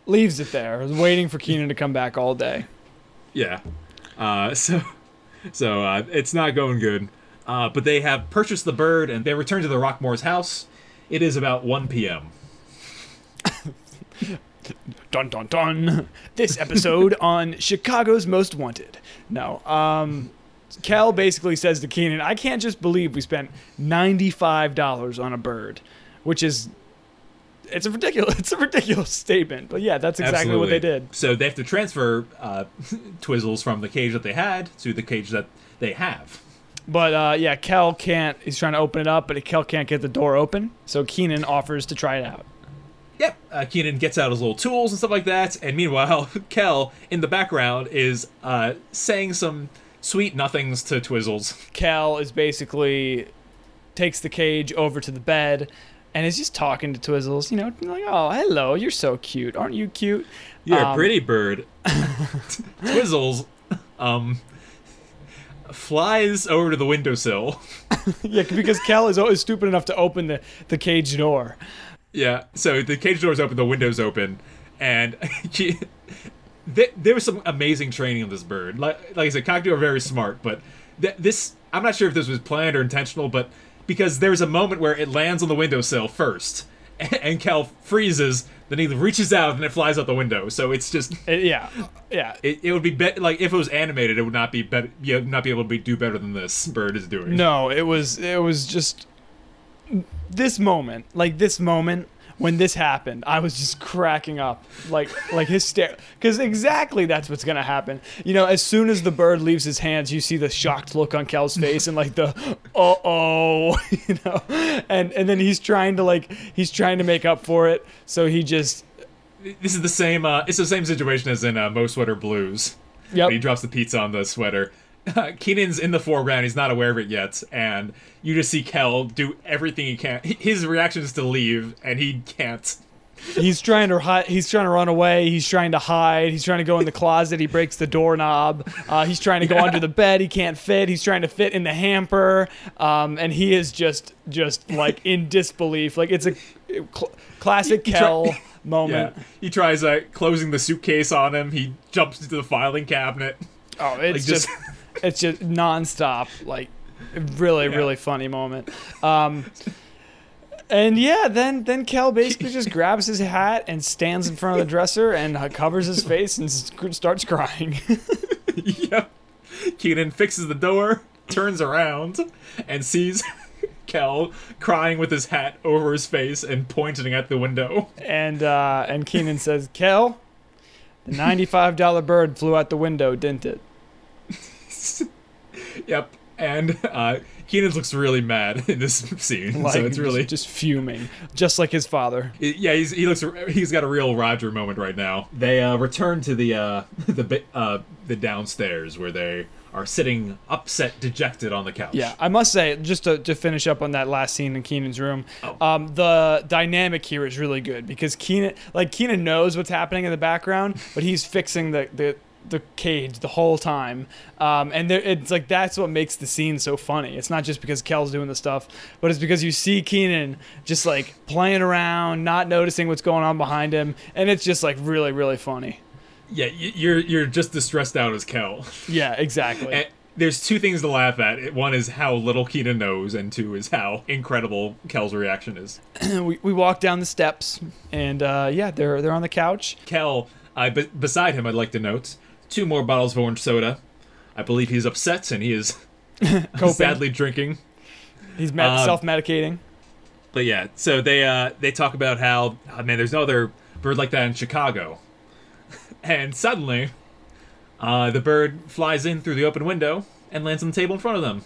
Leaves it there, waiting for Keenan to come back all day. Yeah. Uh, so so uh, it's not going good. Uh, but they have purchased the bird and they return to the Rockmore's house. It is about 1 p.m. Dun dun dun. This episode on Chicago's Most Wanted. No. Um Kel basically says to Keenan, I can't just believe we spent $95 on a bird, which is it's a ridiculous it's a ridiculous statement. But yeah, that's exactly what they did. So they have to transfer uh, Twizzles from the cage that they had to the cage that they have. But uh, yeah, Kel can't he's trying to open it up, but Kel can't get the door open. So Keenan offers to try it out. Yep. Uh, Keenan gets out his little tools and stuff like that, and meanwhile, Kel in the background is uh, saying some sweet nothings to Twizzles. Kel is basically takes the cage over to the bed and is just talking to Twizzles, you know, like, "Oh, hello, you're so cute. Aren't you cute?" You're a Um, pretty bird. Twizzles, um, flies over to the windowsill. yeah, because Kel is always stupid enough to open the the cage door. Yeah. So the cage door is open, the window's open, and he, th- there was some amazing training of this bird. Like, like I said, cockatiel are very smart, but th- this I'm not sure if this was planned or intentional, but because there's a moment where it lands on the windowsill first, and Kel freezes, Then he reaches out and it flies out the window. So it's just It- yeah, yeah. it, it would be, be like if it was animated, it would not be better. You would not be able to be, do better than this bird is doing. No, it was it was just this moment, like this moment when this happened, I was just cracking up, like like hysterical, because exactly that's what's gonna happen. You know, as soon as the bird leaves his hands, you see the shocked look on Kel's face and like the uh oh, you know, and and then he's trying to like he's trying to make up for it, so he just This is the same. Uh, it's the same situation as in uh, Mo Sweater Blues. yep He drops the pizza on the sweater. Keenan's in the foreground. He's not aware of it yet, and you just see Kel do everything he can. His reaction is to leave, and he can't. he's trying to hi- he's trying to run away he's trying to hide he's trying to go in the closet he breaks the doorknob uh, he's trying to go under the bed he can't fit he's trying to fit in the hamper um, and he is just just like in disbelief like it's a cl- classic He- he kel try- moment Yeah. He tries uh, closing the suitcase on him. He jumps into the filing cabinet. oh it's Like, just it's just nonstop like really Yeah. really funny moment um, and yeah, then then Kel basically just grabs his hat and stands in front of the dresser and uh, covers his face and starts crying. yep. Keenan fixes the door, turns around, and sees Kel crying with his hat over his face and pointing at the window. and uh, and Keenan says, "Kel, the ninety-five dollar bird flew out the window, didn't it?" Yep. And uh, Keenan looks really mad in this scene, Like so it's really just fuming, just like his father. yeah. He's he looks he's got a real Roger moment right now. They uh, return to the uh, the ba- uh, the downstairs where they are sitting upset, dejected on the couch. Yeah, I must say, just to, to finish up on that last scene in Keenan's room, Oh. um, the dynamic here is really good because Keenan, like Keenan, knows what's happening in the background, but he's fixing the the, the cage the whole time, um, and there, it's like that's what makes the scene so funny. It's not just because Kel's doing the stuff, but it's because you see Keenan just like playing around, not noticing what's going on behind him, and it's just like really really funny. yeah. You're you're just as stressed out as Kel. Yeah, exactly. And there's two things to laugh at. One is how little Keenan knows, and two is how incredible Kel's reaction is. we, we walk down the steps, and uh, yeah, they're they're on the couch. Kel, uh, be- beside him, I'd like to note two more bottles of orange soda. I believe he's upset and he is sadly drinking. He's med- Um, self-medicating. But yeah, so they uh, they talk about how oh, man, there's no other bird like that in Chicago, and suddenly, uh, the bird flies in through the open window and lands on the table in front of them.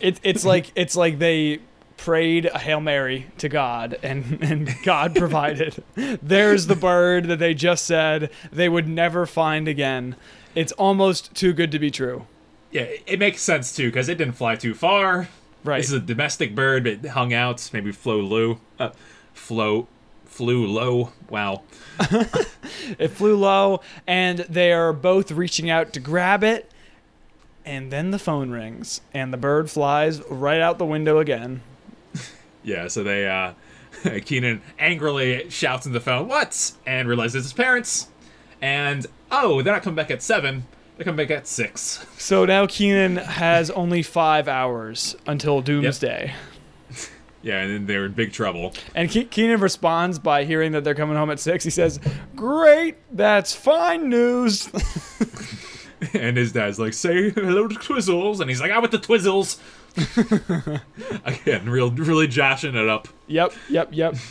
It, it's like it's like they prayed a hail mary to God, and and God provided. There's the bird that they just said they would never find again. It's almost too good to be true. Yeah, it, makes sense too because it didn't fly too far. Right. This is a domestic bird, but it hung out, maybe flew low, uh, flow, flew low. Wow. It flew low, and they are both reaching out to grab it. And then the phone rings, and the bird flies right out the window again. Yeah, so they, uh, Keenan angrily shouts in the phone, "What?" and realizes his parents. And oh, they're not coming back at seven. They come back at six. So now Keenan has only five hours until doomsday. Yeah, and then they're in big trouble. And Ke- Keenan responds by hearing that they're coming home at six. He says, "Great, that's fine news." And his dad's like, "Say hello to Twizzles," and he's like, "I'm with the Twizzles." Again, real, really joshing it up. yep, yep, yep.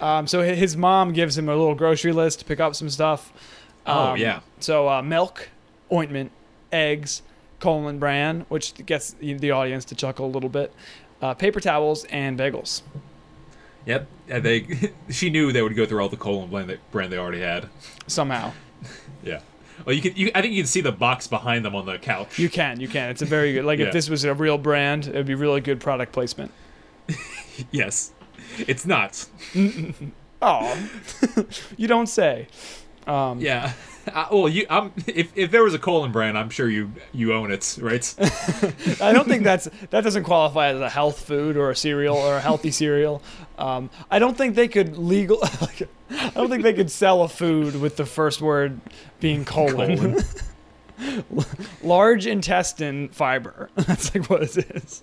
Um, so his mom gives him a little grocery list to pick up some stuff. Oh Um, yeah, So uh, milk, ointment, eggs, colon bran, which gets the the audience to chuckle a little bit. Uh, paper towels and bagels. yep. And they, she knew they would go through all the colon brand they, brand they already had. Somehow Yeah. Well, you can. You, I think you can see the box behind them on the couch. you can, you can. It's a very good. Like Yeah. if this was a real brand, it would be really good product placement. yes, it's not. Oh, you don't say. Um, Yeah. Uh, well, you. I'm. If, if there was a colon brand, I'm sure you you own it, right? I don't think that's that doesn't qualify as a health food or a cereal or a healthy cereal. Um, I don't think they could legal. I don't think they could sell a food with the first word being colon. Large intestine fiber. That's like what it is.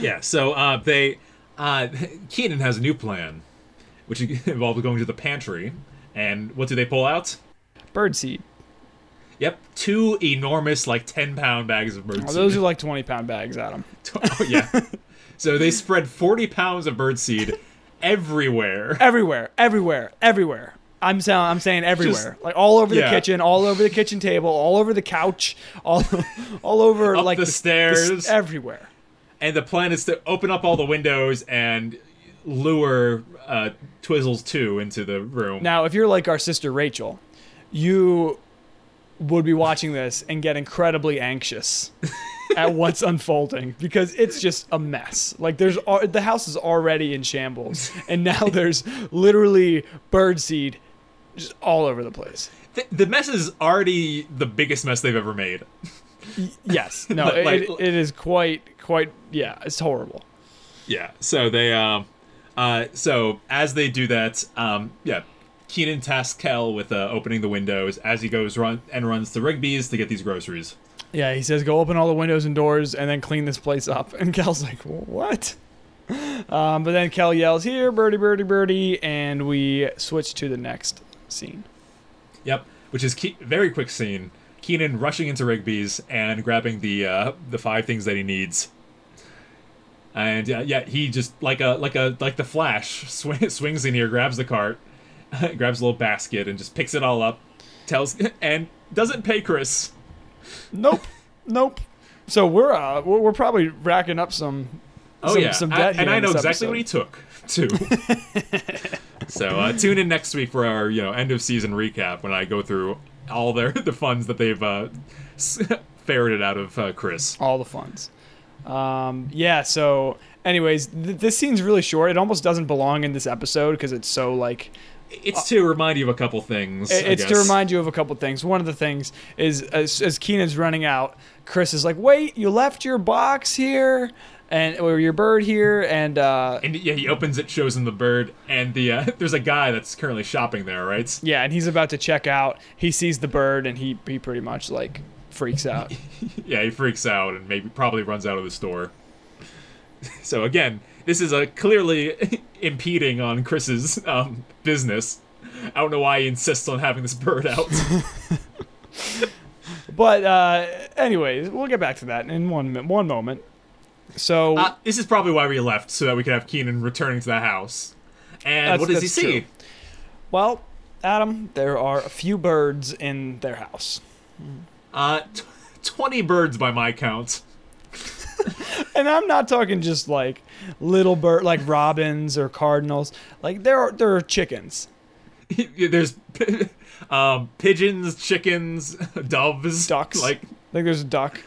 yeah. So uh, they. Uh, Keenan has a new plan, which involved going to the pantry. And what do they pull out? Birdseed. Yep, two enormous, like ten pound bags of birdseed. Oh, those are like 20 pound bags, Adam. oh, yeah. so they spread forty pounds of birdseed everywhere. Everywhere, everywhere, everywhere. I'm saying, I'm saying everywhere, like all over the kitchen, all over the kitchen table, all over the couch, all, all over Up like the stairs. everywhere. And the plan is to open up all the windows and lure uh, Twizzles two into the room. Now, if you're like our sister Rachel, you would be watching this and get incredibly anxious at what's unfolding because it's just a mess. Like there's the house is already in shambles, and now there's literally birdseed just all over the place. Th- the mess is already the biggest mess they've ever made. Yes, no, Like- it, it is quite quite yeah, it's horrible. Yeah. So they um uh so as they do that, um yeah, Keenan tasks Kel with uh, opening the windows as he goes run and runs to Rigby's to get these groceries. Yeah, he says go open all the windows and doors and then clean this place up. And Kel's like, what? Um, but then Kel yells, here, birdie, birdie, birdie, and we switch to the next scene. Yep, which is Ke- very quick scene. Keenan rushing into Rigby's and grabbing the uh, the five things that he needs. And uh, yeah, he just like a like a like the Flash sw- swings in here, grabs the cart, grabs a little basket, and just picks it all up. Tells and doesn't pay Chris. Nope, nope. So we're uh we're, probably racking up some Oh some, yeah, some I- debt here and I know exactly what he took too. so uh, tune in next week for our you know end of season recap when I go through all their the funds that they've uh, ferreted out of uh, Chris. all the funds. Um, yeah. So, anyways, th- this scene's really short. It almost doesn't belong in this episode because it's so like It's to remind you of a couple things. I It's to remind you of a couple things. One of the things is as, as Keenan's running out, Chris is like, "Wait, you left your box here, and or your bird here, and uh, And yeah, he opens it, shows him the bird, and the uh, there's a guy that's currently shopping there, right? yeah, and he's about to check out. He sees the bird, and he he pretty much like freaks out. Yeah, he freaks out and maybe probably runs out of the store. So again, this is a clearly impeding on Chris's um, business. I don't know why he insists on having this bird out. but uh, anyways, we'll get back to that in one one moment. So Uh, this is probably why we left, so that we could have Keenan returning to the house. And what does he see? true. well, Adam, there are a few birds in their house. Uh, t- twenty birds by my count. And I'm not talking just like little bird, like robins or cardinals. Like there are there are chickens, There's um, pigeons, chickens, doves, ducks. Like like there's a duck.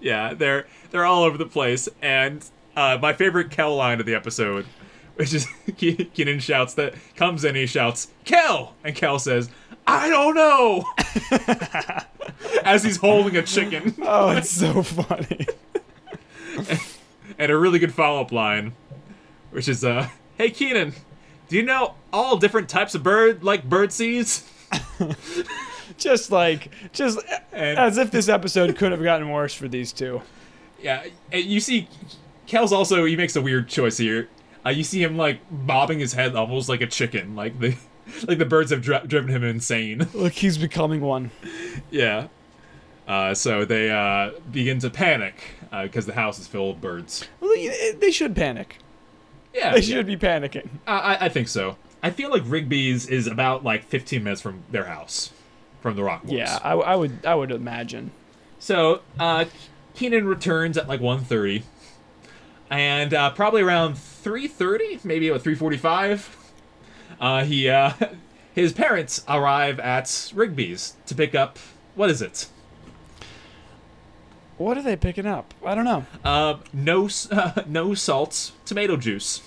yeah, they're they're all over the place. And uh, my favorite Kel line of the episode, which is Ke- Keenan shouts that comes in, he shouts Kel, and Kel says, "I don't know," as he's holding a chicken. Oh, it's so funny. and a really good follow-up line, which is, uh, "Hey Keenan, do you know all different types of bird like bird seeds?" just like just And- as if this episode could have gotten worse for these two. Yeah, and you see, Kel's also he makes a weird choice here. Uh, you see him like bobbing his head almost like a chicken, like the like the birds have dri- driven him insane. Look, he's becoming one. yeah. Uh, so they uh, begin to panic because the house is filled with birds. Well, they, they should panic. Yeah, They yeah. should be panicking. I, I- think so. I feel like Rigby's is about like 15 minutes from their house, from the Rockworks. Yeah, I, I would I would imagine. So uh, Keenan returns at like 1.30. and uh, probably around 3.30, maybe at 3.45, uh, he uh, his parents arrive at Rigby's to pick up what is it? What are they picking up? I don't know. Uh, no s- no salt tomato juice.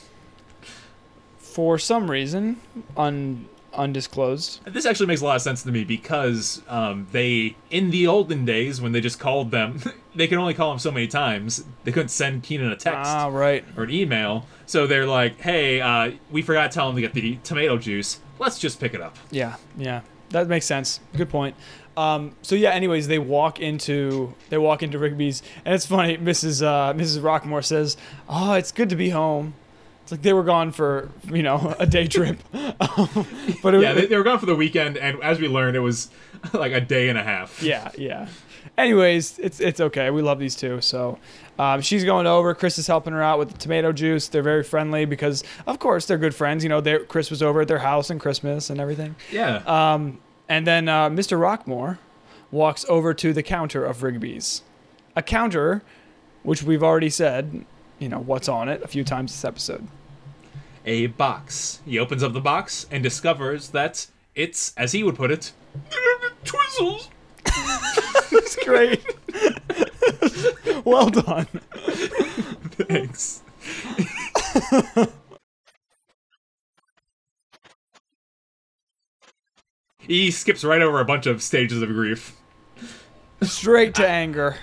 For some reason, un undisclosed. This actually makes a lot of sense to me because um, they, in the olden days, when they just called them, they could only call them so many times. They couldn't send Keenan a text. Ah, right. or an email. So they're like, "Hey, uh, we forgot to tell him to get the tomato juice. Let's just pick it up." Yeah, yeah, that makes sense. Good point. Um, so yeah, anyways, they walk into they walk into Rigby's, and it's funny. Mrs. Uh, Mrs. Rockmore says, "Oh, it's good to be home," It's like they were gone for you know a day trip. Um, but it, Yeah, they, they were gone for the weekend, and as we learned, it was like a day and a half. yeah, yeah. Anyways, it's it's okay. We love these two. So um, she's going over. Chris is helping her out with the tomato juice. They're very friendly because, of course, they're good friends. You know, Chris was over at their house and Christmas and everything. Yeah. Um, and then uh, Mr. Rockmore walks over to the counter of Rigby's. A counter, which we've already said, you know, what's on it a few times this episode. A box. He opens up the box and discovers that it's, as he would put it, Twizzles. It's great. well done. Thanks. he skips right over a bunch of stages of grief. Straight to anger.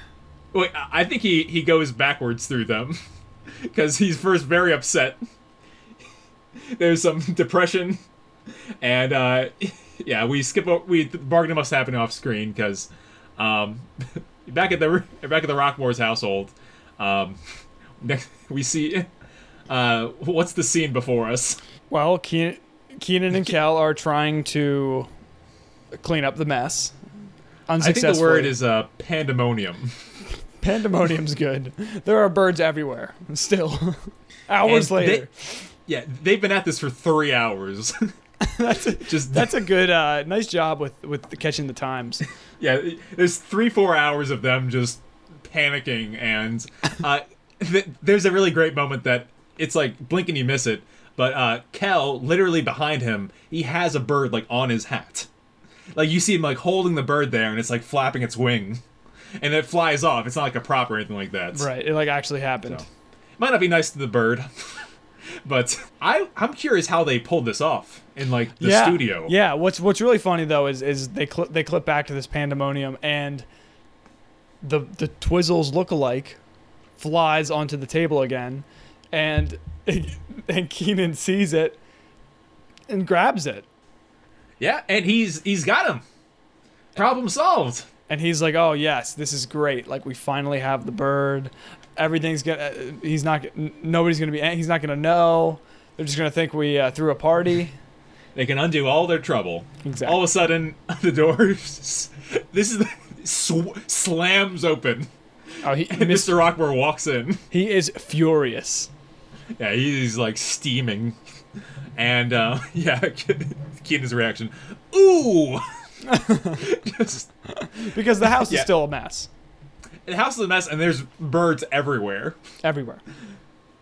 Wait, I I think he he goes backwards through them because he's first very upset. There's some depression, and uh, yeah, we skip. o- We the bargain must happen off screen because um, back at the back at the Rockmore's household, um, next, we see uh, what's the scene before us. Well, Keenan, Keenan and Kel are trying to clean up the mess. I think the word is uh, pandemonium. pandemonium's good. There are birds everywhere. Still, hours And they- later. Yeah, they've been at this for three hours. that's a, Just that's a good, uh, nice job with with the catching the times. Yeah, there's three, four hours of them just panicking, and uh, th- there's a really great moment that it's like blink and you miss it. But uh, Kel, literally behind him, he has a bird like on his hat. Like you see him like holding the bird there, and it's like flapping its wing, and it flies off. It's not like a prop or anything like that. Right. It like actually happened. So. Might not be nice to the bird, but I I'm curious how they pulled this off in like the yeah. studio. Yeah. What's What's really funny though is is they clip they clip back to this pandemonium and the the Twizzles lookalike flies onto the table again, and and Keenan sees it and grabs it, Yeah, and he's he's got him. Problem solved. and he's like, "Oh yes, this is great! Like we finally have the bird. Everything's gonna. He's not. Nobody's gonna be. He's not gonna know. They're just gonna think we uh, threw a party." They can undo all their trouble. Exactly. All of a sudden, the door. This is the, sw- slams open. Oh, he, And Mr. Rockmore walks in. he is furious. Yeah, he's like steaming, and uh, yeah, Keenan's reaction. Ooh. Just Because the house is still a mess the house is a mess, and there's birds everywhere. everywhere.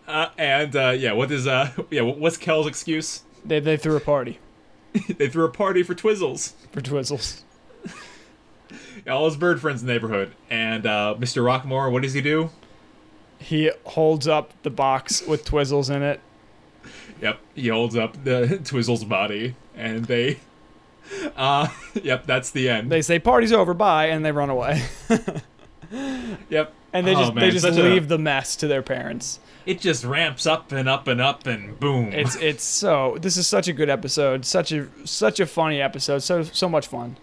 Uh, and uh, yeah, what is uh yeah what's Kel's excuse? They, they threw a party they threw a party for Twizzles. for Twizzles. All his bird friends in the neighborhood, and uh, Mr. Rockmore, what does he do? He holds up the box with Twizzles in it. Yep, he holds up the Twizzle's body, and they. Uh, yep, that's the end. They say party's over, bye, and they run away. Yep, And they Oh, just man, they just such a- leave the mess to their parents. it just ramps up and up and up, and boom. It's it's so this is such a good episode, such a such a funny episode, so so much fun.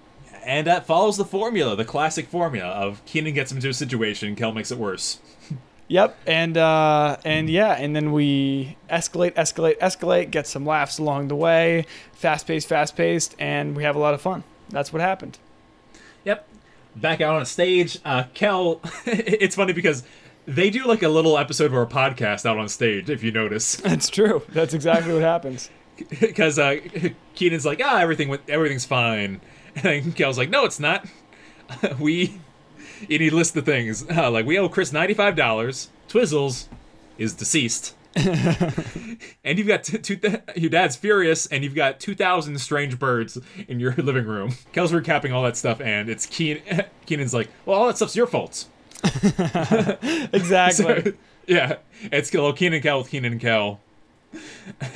and that follows the formula, the classic formula of Keenan gets him into a situation, Kel makes it worse. Yep, and uh, and yeah, and then we escalate, escalate, escalate, get some laughs along the way, fast paced, fast paced, and we have a lot of fun. That's what happened. Yep. Back out on stage, uh, Kel. it's funny because they do like a little episode of our podcast out on stage, if you notice. That's true. That's exactly what happens. because uh, Keenan's like, ah, everything went, everything's fine, and Kel's like, no, it's not. we, and he lists the things uh, like we owe Chris ninety five dollars. Twizzles is deceased, and you've got t- two th- your dad's furious, and you've got two thousand strange birds in your living room. Kel's recapping all that stuff, and it's Keen. Keenan's like, well, all that stuff's your fault. Exactly. So, yeah, it's little Keenan and Kel with Keenan and Kel,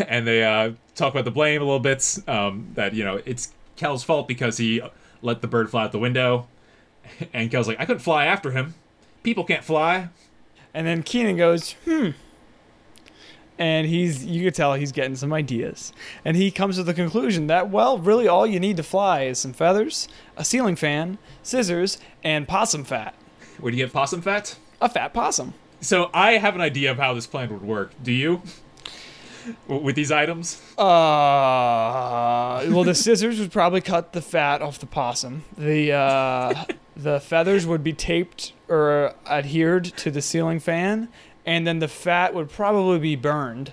and they uh, talk about the blame a little bit. Um, that you know it's Kel's fault because he let the bird fly out the window, and Kel's like, I couldn't fly after him. People can't fly. And then Keenan goes, hmm. And he's, you could tell he's getting some ideas. And he comes to the conclusion that, well, really all you need to fly is some feathers, a ceiling fan, scissors, and possum fat. Where do you get possum fat? A fat possum. So I have an idea of how this plan would work. Do you? with these items? Uh, well, the scissors would probably cut the fat off the possum. The uh, the feathers would be taped or adhered to the ceiling fan, and then the fat would probably be burned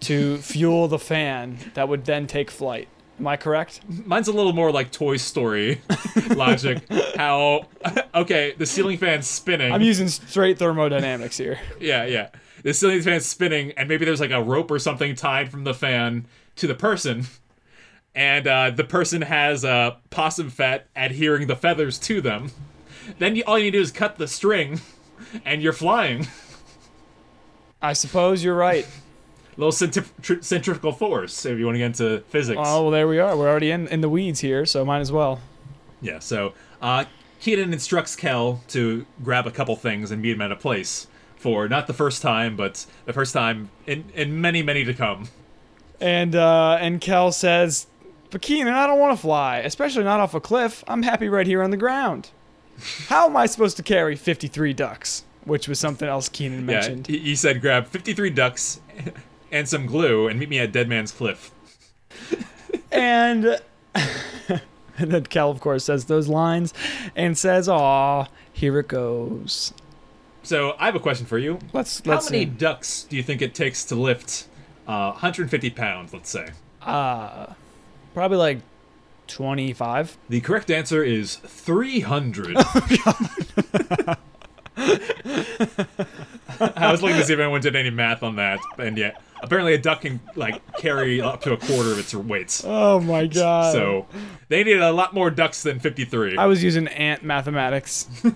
to fuel the fan that would then take flight. Am I correct? Mine's a little more like Toy Story logic. How okay, the ceiling fan's spinning. I'm using straight thermodynamics here. yeah, yeah. The ceiling fan's spinning, and maybe there's like a rope or something tied from the fan to the person, and uh, the person has uh, possum fat adhering the feathers to them. Then you, all you need to do is cut the string, and you're flying. I suppose you're right. A little centrif- tr- centrifugal force, if you want to get into physics. Oh, well, there we are. We're already in, in the weeds here, so might as well. Yeah, so uh, Keenan instructs Kel to grab a couple things and meet him at a place for not the first time, but the first time in, in many, many to come. And uh, and Kel says, "But Keenan, I don't want to fly, especially not off a cliff. I'm happy right here on the ground. How am I supposed to carry 53 ducks?" Which was something else Keenan mentioned. Yeah, he, said grab 53 ducks and some glue and meet me at Dead Man's Cliff. And and then Kel, of course, says those lines and says, "Aw, here it goes." So I have a question for you. Let's How let's many see. ducks do you think it takes to lift uh, 150 pounds, let's say? Uh, probably like 25. The correct answer is 300. I was looking to see if anyone did any math on that, and yet apparently a duck can like carry up to a quarter of its weights. Oh my god. So they needed a lot more ducks than 53. I was using ant mathematics.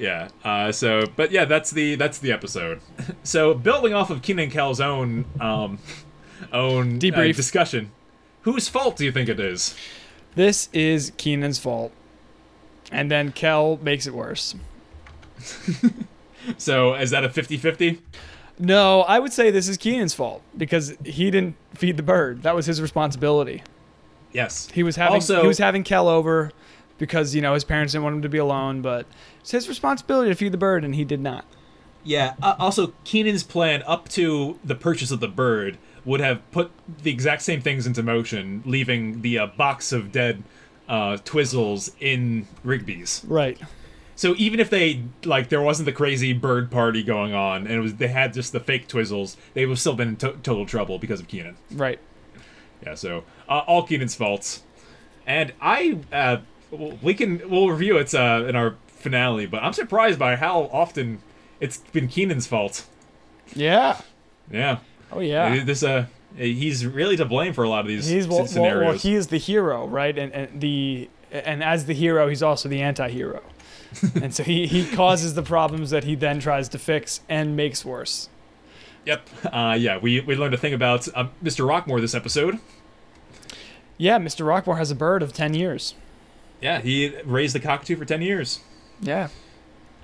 Yeah. Uh, so, but yeah, that's the that's the episode. So, building off of Keenan and Kel's own um, own uh, Debrief. discussion, whose fault do you think it is? This is Keenan's fault. And then Kel makes it worse. So, is that a 50-50? No, I would say this is Keenan's fault because he didn't feed the bird. That was his responsibility. Yes. He was having Also- he was having Kel over because you know his parents didn't want him to be alone, but it's his responsibility to feed the bird, and he did not. Yeah. Uh, also, Keenan's plan up to the purchase of the bird would have put the exact same things into motion, leaving the uh, box of dead uh, Twizzles in Rigby's. Right. So even if they like there wasn't the crazy bird party going on, and it was they had just the fake Twizzles, they would have still been in to- total trouble because of Keenan. Right. Yeah. So uh, all Keenan's faults, and I uh, we can we'll review it uh, in our finale, but I'm surprised by how often it's been Keenan's fault. Yeah. Yeah. Oh yeah. This uh, he's really to blame for a lot of these He's well, well, well, he is the hero, right? And, and the and as the hero, he's also the anti-hero. and so he, he causes the problems that he then tries to fix and makes worse. Yep. Uh, yeah. We we learned a thing about um, Mr. Rockmore this episode. Yeah, Mr. Rockmore has a bird of 10 years. Yeah, he raised the cockatoo for ten years. Yeah.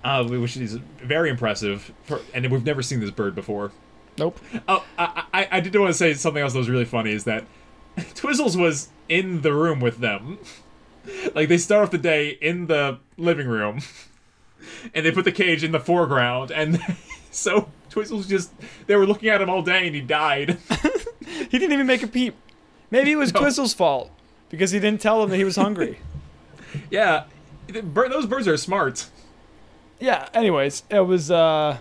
Uh, which is very impressive, for, and we've never seen this bird before. Nope. Oh, I, I, I did want to say something else that was really funny is that Twizzles was in the room with them. Like they start off the day in the living room, and they put the cage in the foreground, and so Twizzles just they were looking at him all day, and he died. He didn't even make a peep. Maybe it was No. Twizzle's fault because he didn't tell them that he was hungry. yeah, those birds are smart. yeah, anyways, it was uh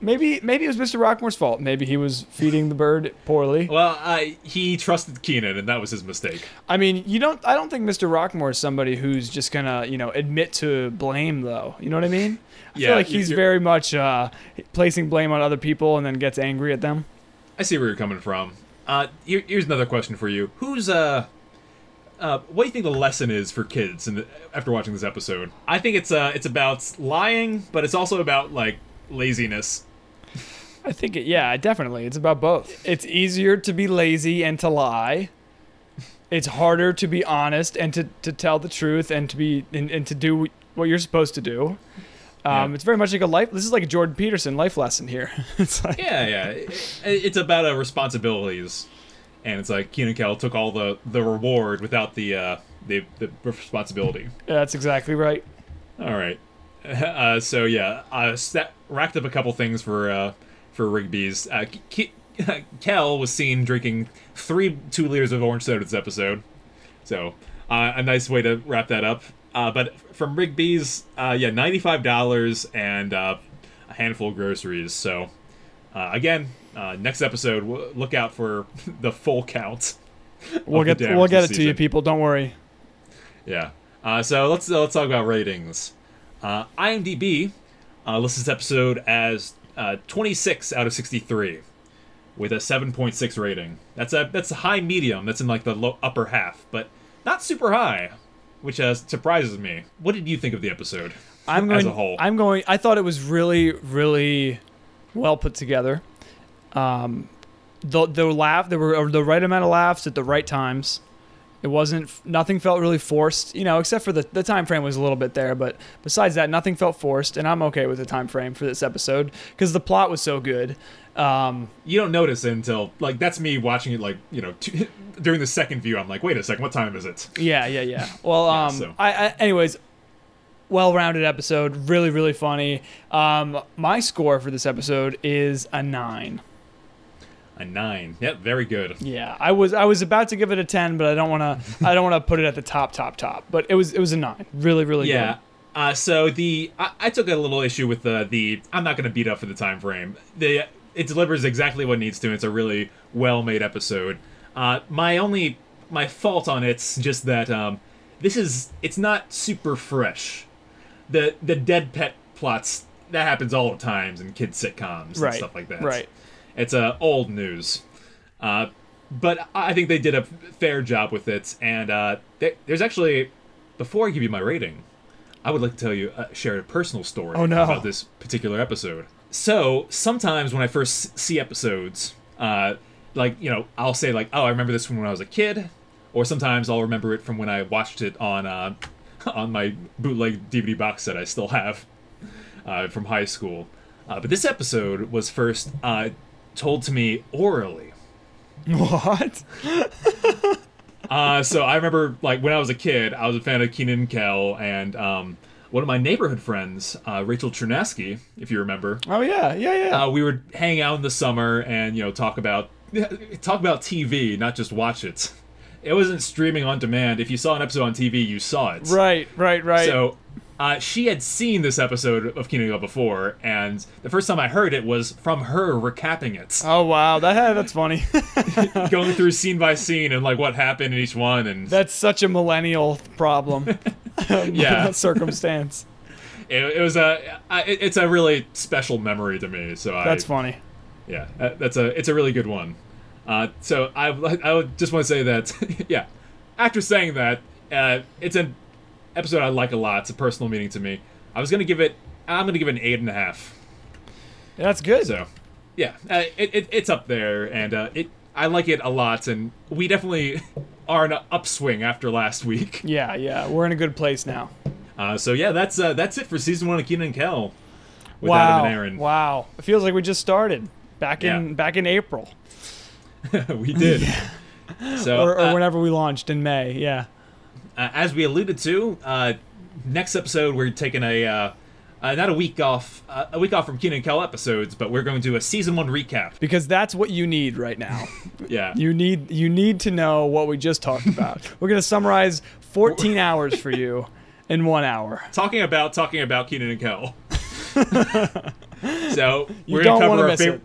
maybe maybe it was Mr. Rockmore's fault. Maybe he was feeding the bird poorly. Well, uh, he trusted Keenan, and that was his mistake. I mean, you don't I don't think Mr. Rockmore is somebody who's just going to, you know, admit to blame though. You know what I mean? I Yeah, feel like he's very much uh placing blame on other people and then gets angry at them. I see where you're coming from. Uh, here, here's another question for you. Who's uh, uh, what do you think the lesson is for kids? And after watching this episode, I think it's uh, it's about lying, but it's also about like laziness. I think it, yeah, definitely. It's about both. It's easier to be lazy and to lie. It's harder to be honest and to, to tell the truth and to be and, and to do what you're supposed to do. Um, Yeah. It's very much like a life. This is like a Jordan Peterson life lesson here. it's like Yeah, yeah. It- it's about uh, responsibilities, and it's like Keenan Kel took all the the reward without the uh, the the responsibility. that's exactly right. All right. Uh, so yeah, uh, sta racked up a couple things for uh, for Rigby's. Uh, Ke- Kel was seen drinking three two liters of orange soda this episode, so uh, a nice way to wrap that up. Uh, but from Rigby's, uh, yeah, ninety five dollars and uh, a handful of groceries. So uh, again, uh, next episode, w- look out for the full count. We'll get we'll get it this to you, people. Don't worry. Yeah. Uh, so let's uh, let's talk about ratings. Uh, IMDb uh, lists this episode as uh, 26 out of 63, with a 7.6 rating. That's a that's a high medium. That's in like the low, upper half, but not super high, which uh, surprises me. What did you think of the episode I'm going. as a whole? I'm going. I thought it was really, really well put together. Um, the the laugh there were the right amount of laughs at the right times. It wasn't nothing felt really forced, you know, except for the the time frame was a little bit there, but besides that, nothing felt forced, and I'm okay with the time frame for this episode because the plot was so good. Um, you don't notice it until like that's me watching it like you know two, during the second view. I'm like, wait a second, what time is it? Yeah, yeah, yeah. Well, Yeah, um, so- I, I, anyways, well-rounded episode, really, really funny. Um, my score for this episode is a nine. A nine. Yep, very good. Yeah, I was, I was about to give it a ten, but I don't want to, I don't want to put it at the top, top, top. But it was, it was a nine. Really, really Yeah. good. Uh, so the I, I took a little issue with the the I'm not going to beat up for the time frame. The it delivers exactly what it needs to. And it's a really well made episode. Uh, my only my fault on it's just that um, this is it's not super fresh. The the dead pet plots that happens all the times in kids sitcoms and Right, stuff like that. right. It's uh, old news. Uh, but I think they did a fair job with it. And uh, there, there's actually, before I give you my rating, I would like to tell you, uh, share a personal story Oh, no. about this particular episode. So sometimes when I first see episodes, uh, like, you know, I'll say, like, oh, I remember this from when I was a kid. Or sometimes I'll remember it from when I watched it on, uh, on my bootleg DVD box set I still have uh, from high school. Uh, but this episode was first uh, told to me orally. What? Uh, so I remember, like, when I was a kid, I was a fan of Keenan and Kel, and um, one of my neighborhood friends, uh, Rachel Chernesky, if you remember, Oh yeah, yeah, yeah. uh, we would hang out in the summer and you know talk about talk about TV, not just watch it. It wasn't streaming on demand. If you saw an episode on TV, you saw it. right, right, right. So uh, she had seen this episode of and before, and the first time I heard it was from her recapping it. oh wow, that that's funny. going through scene by scene and like what happened in each one and that's such a millennial problem. Yeah. circumstance. it, it was a I- it, it's a really special memory to me so I, That's funny. yeah that's a it's a really good one uh, so I, I would just want to say that yeah after saying that uh, it's an episode I like a lot it's a personal meaning to me I was gonna give it I'm gonna give it an eight and a half That's good. so yeah uh, it, it, it's up there and uh, it I like it a lot and we definitely are in an upswing after last week Yeah, yeah, we're in a good place now. Uh, so yeah, that's uh, that's it for season one of Keenan and Kel with wow, Adam and Aaron. wow. It feels like we just started back in Yeah. back in April we did. So or, or uh, whenever we launched in May. Yeah. Uh, as we alluded to, uh, next episode we're taking a uh, uh, not a week off, uh, a week off from Keenan and Kel episodes, but we're going to do a season one recap. Because that's what you need right now. Yeah, you need you need to know what we just talked about. We're gonna summarize 14 hours for you in one hour. talking about talking about Keenan and Kel. so we're gonna cover our favorite,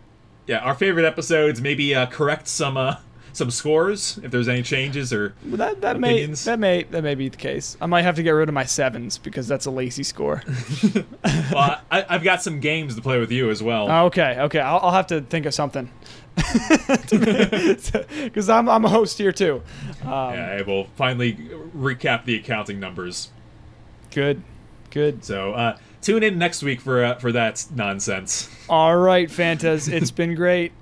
yeah, our favorite episodes. Maybe uh, correct some uh, some scores if there's any changes or But that that may that may that may be the case. I might have to get rid of my sevens because that's a lazy score. well, I, I've got some games to play with you as well. okay, okay. I'll, I'll have to think of something. Because I'm I'm a host here too. Um, yeah, I will finally recap the accounting numbers. Good, good. So uh, tune in next week for uh, for that nonsense. All right, Fantas, it's been great.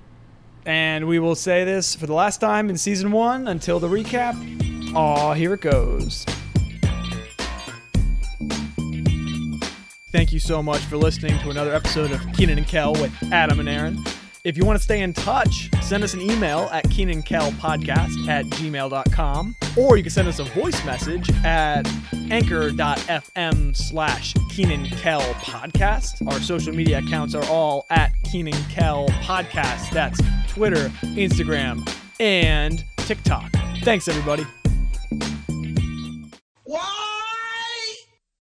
And we will say this for the last time in season one until the recap. Aw, here it goes. Thank you so much for listening to another episode of Keenan and Kel with Adam and Aaron. If you want to stay in touch, send us an email at keenancalpodcast at gmail.com, or you can send us a voice message at anchor.fm slash keenancalpodcast. Our social media accounts are all at keenancalpodcast. That's Twitter, Instagram, and TikTok. Thanks, everybody. Wow!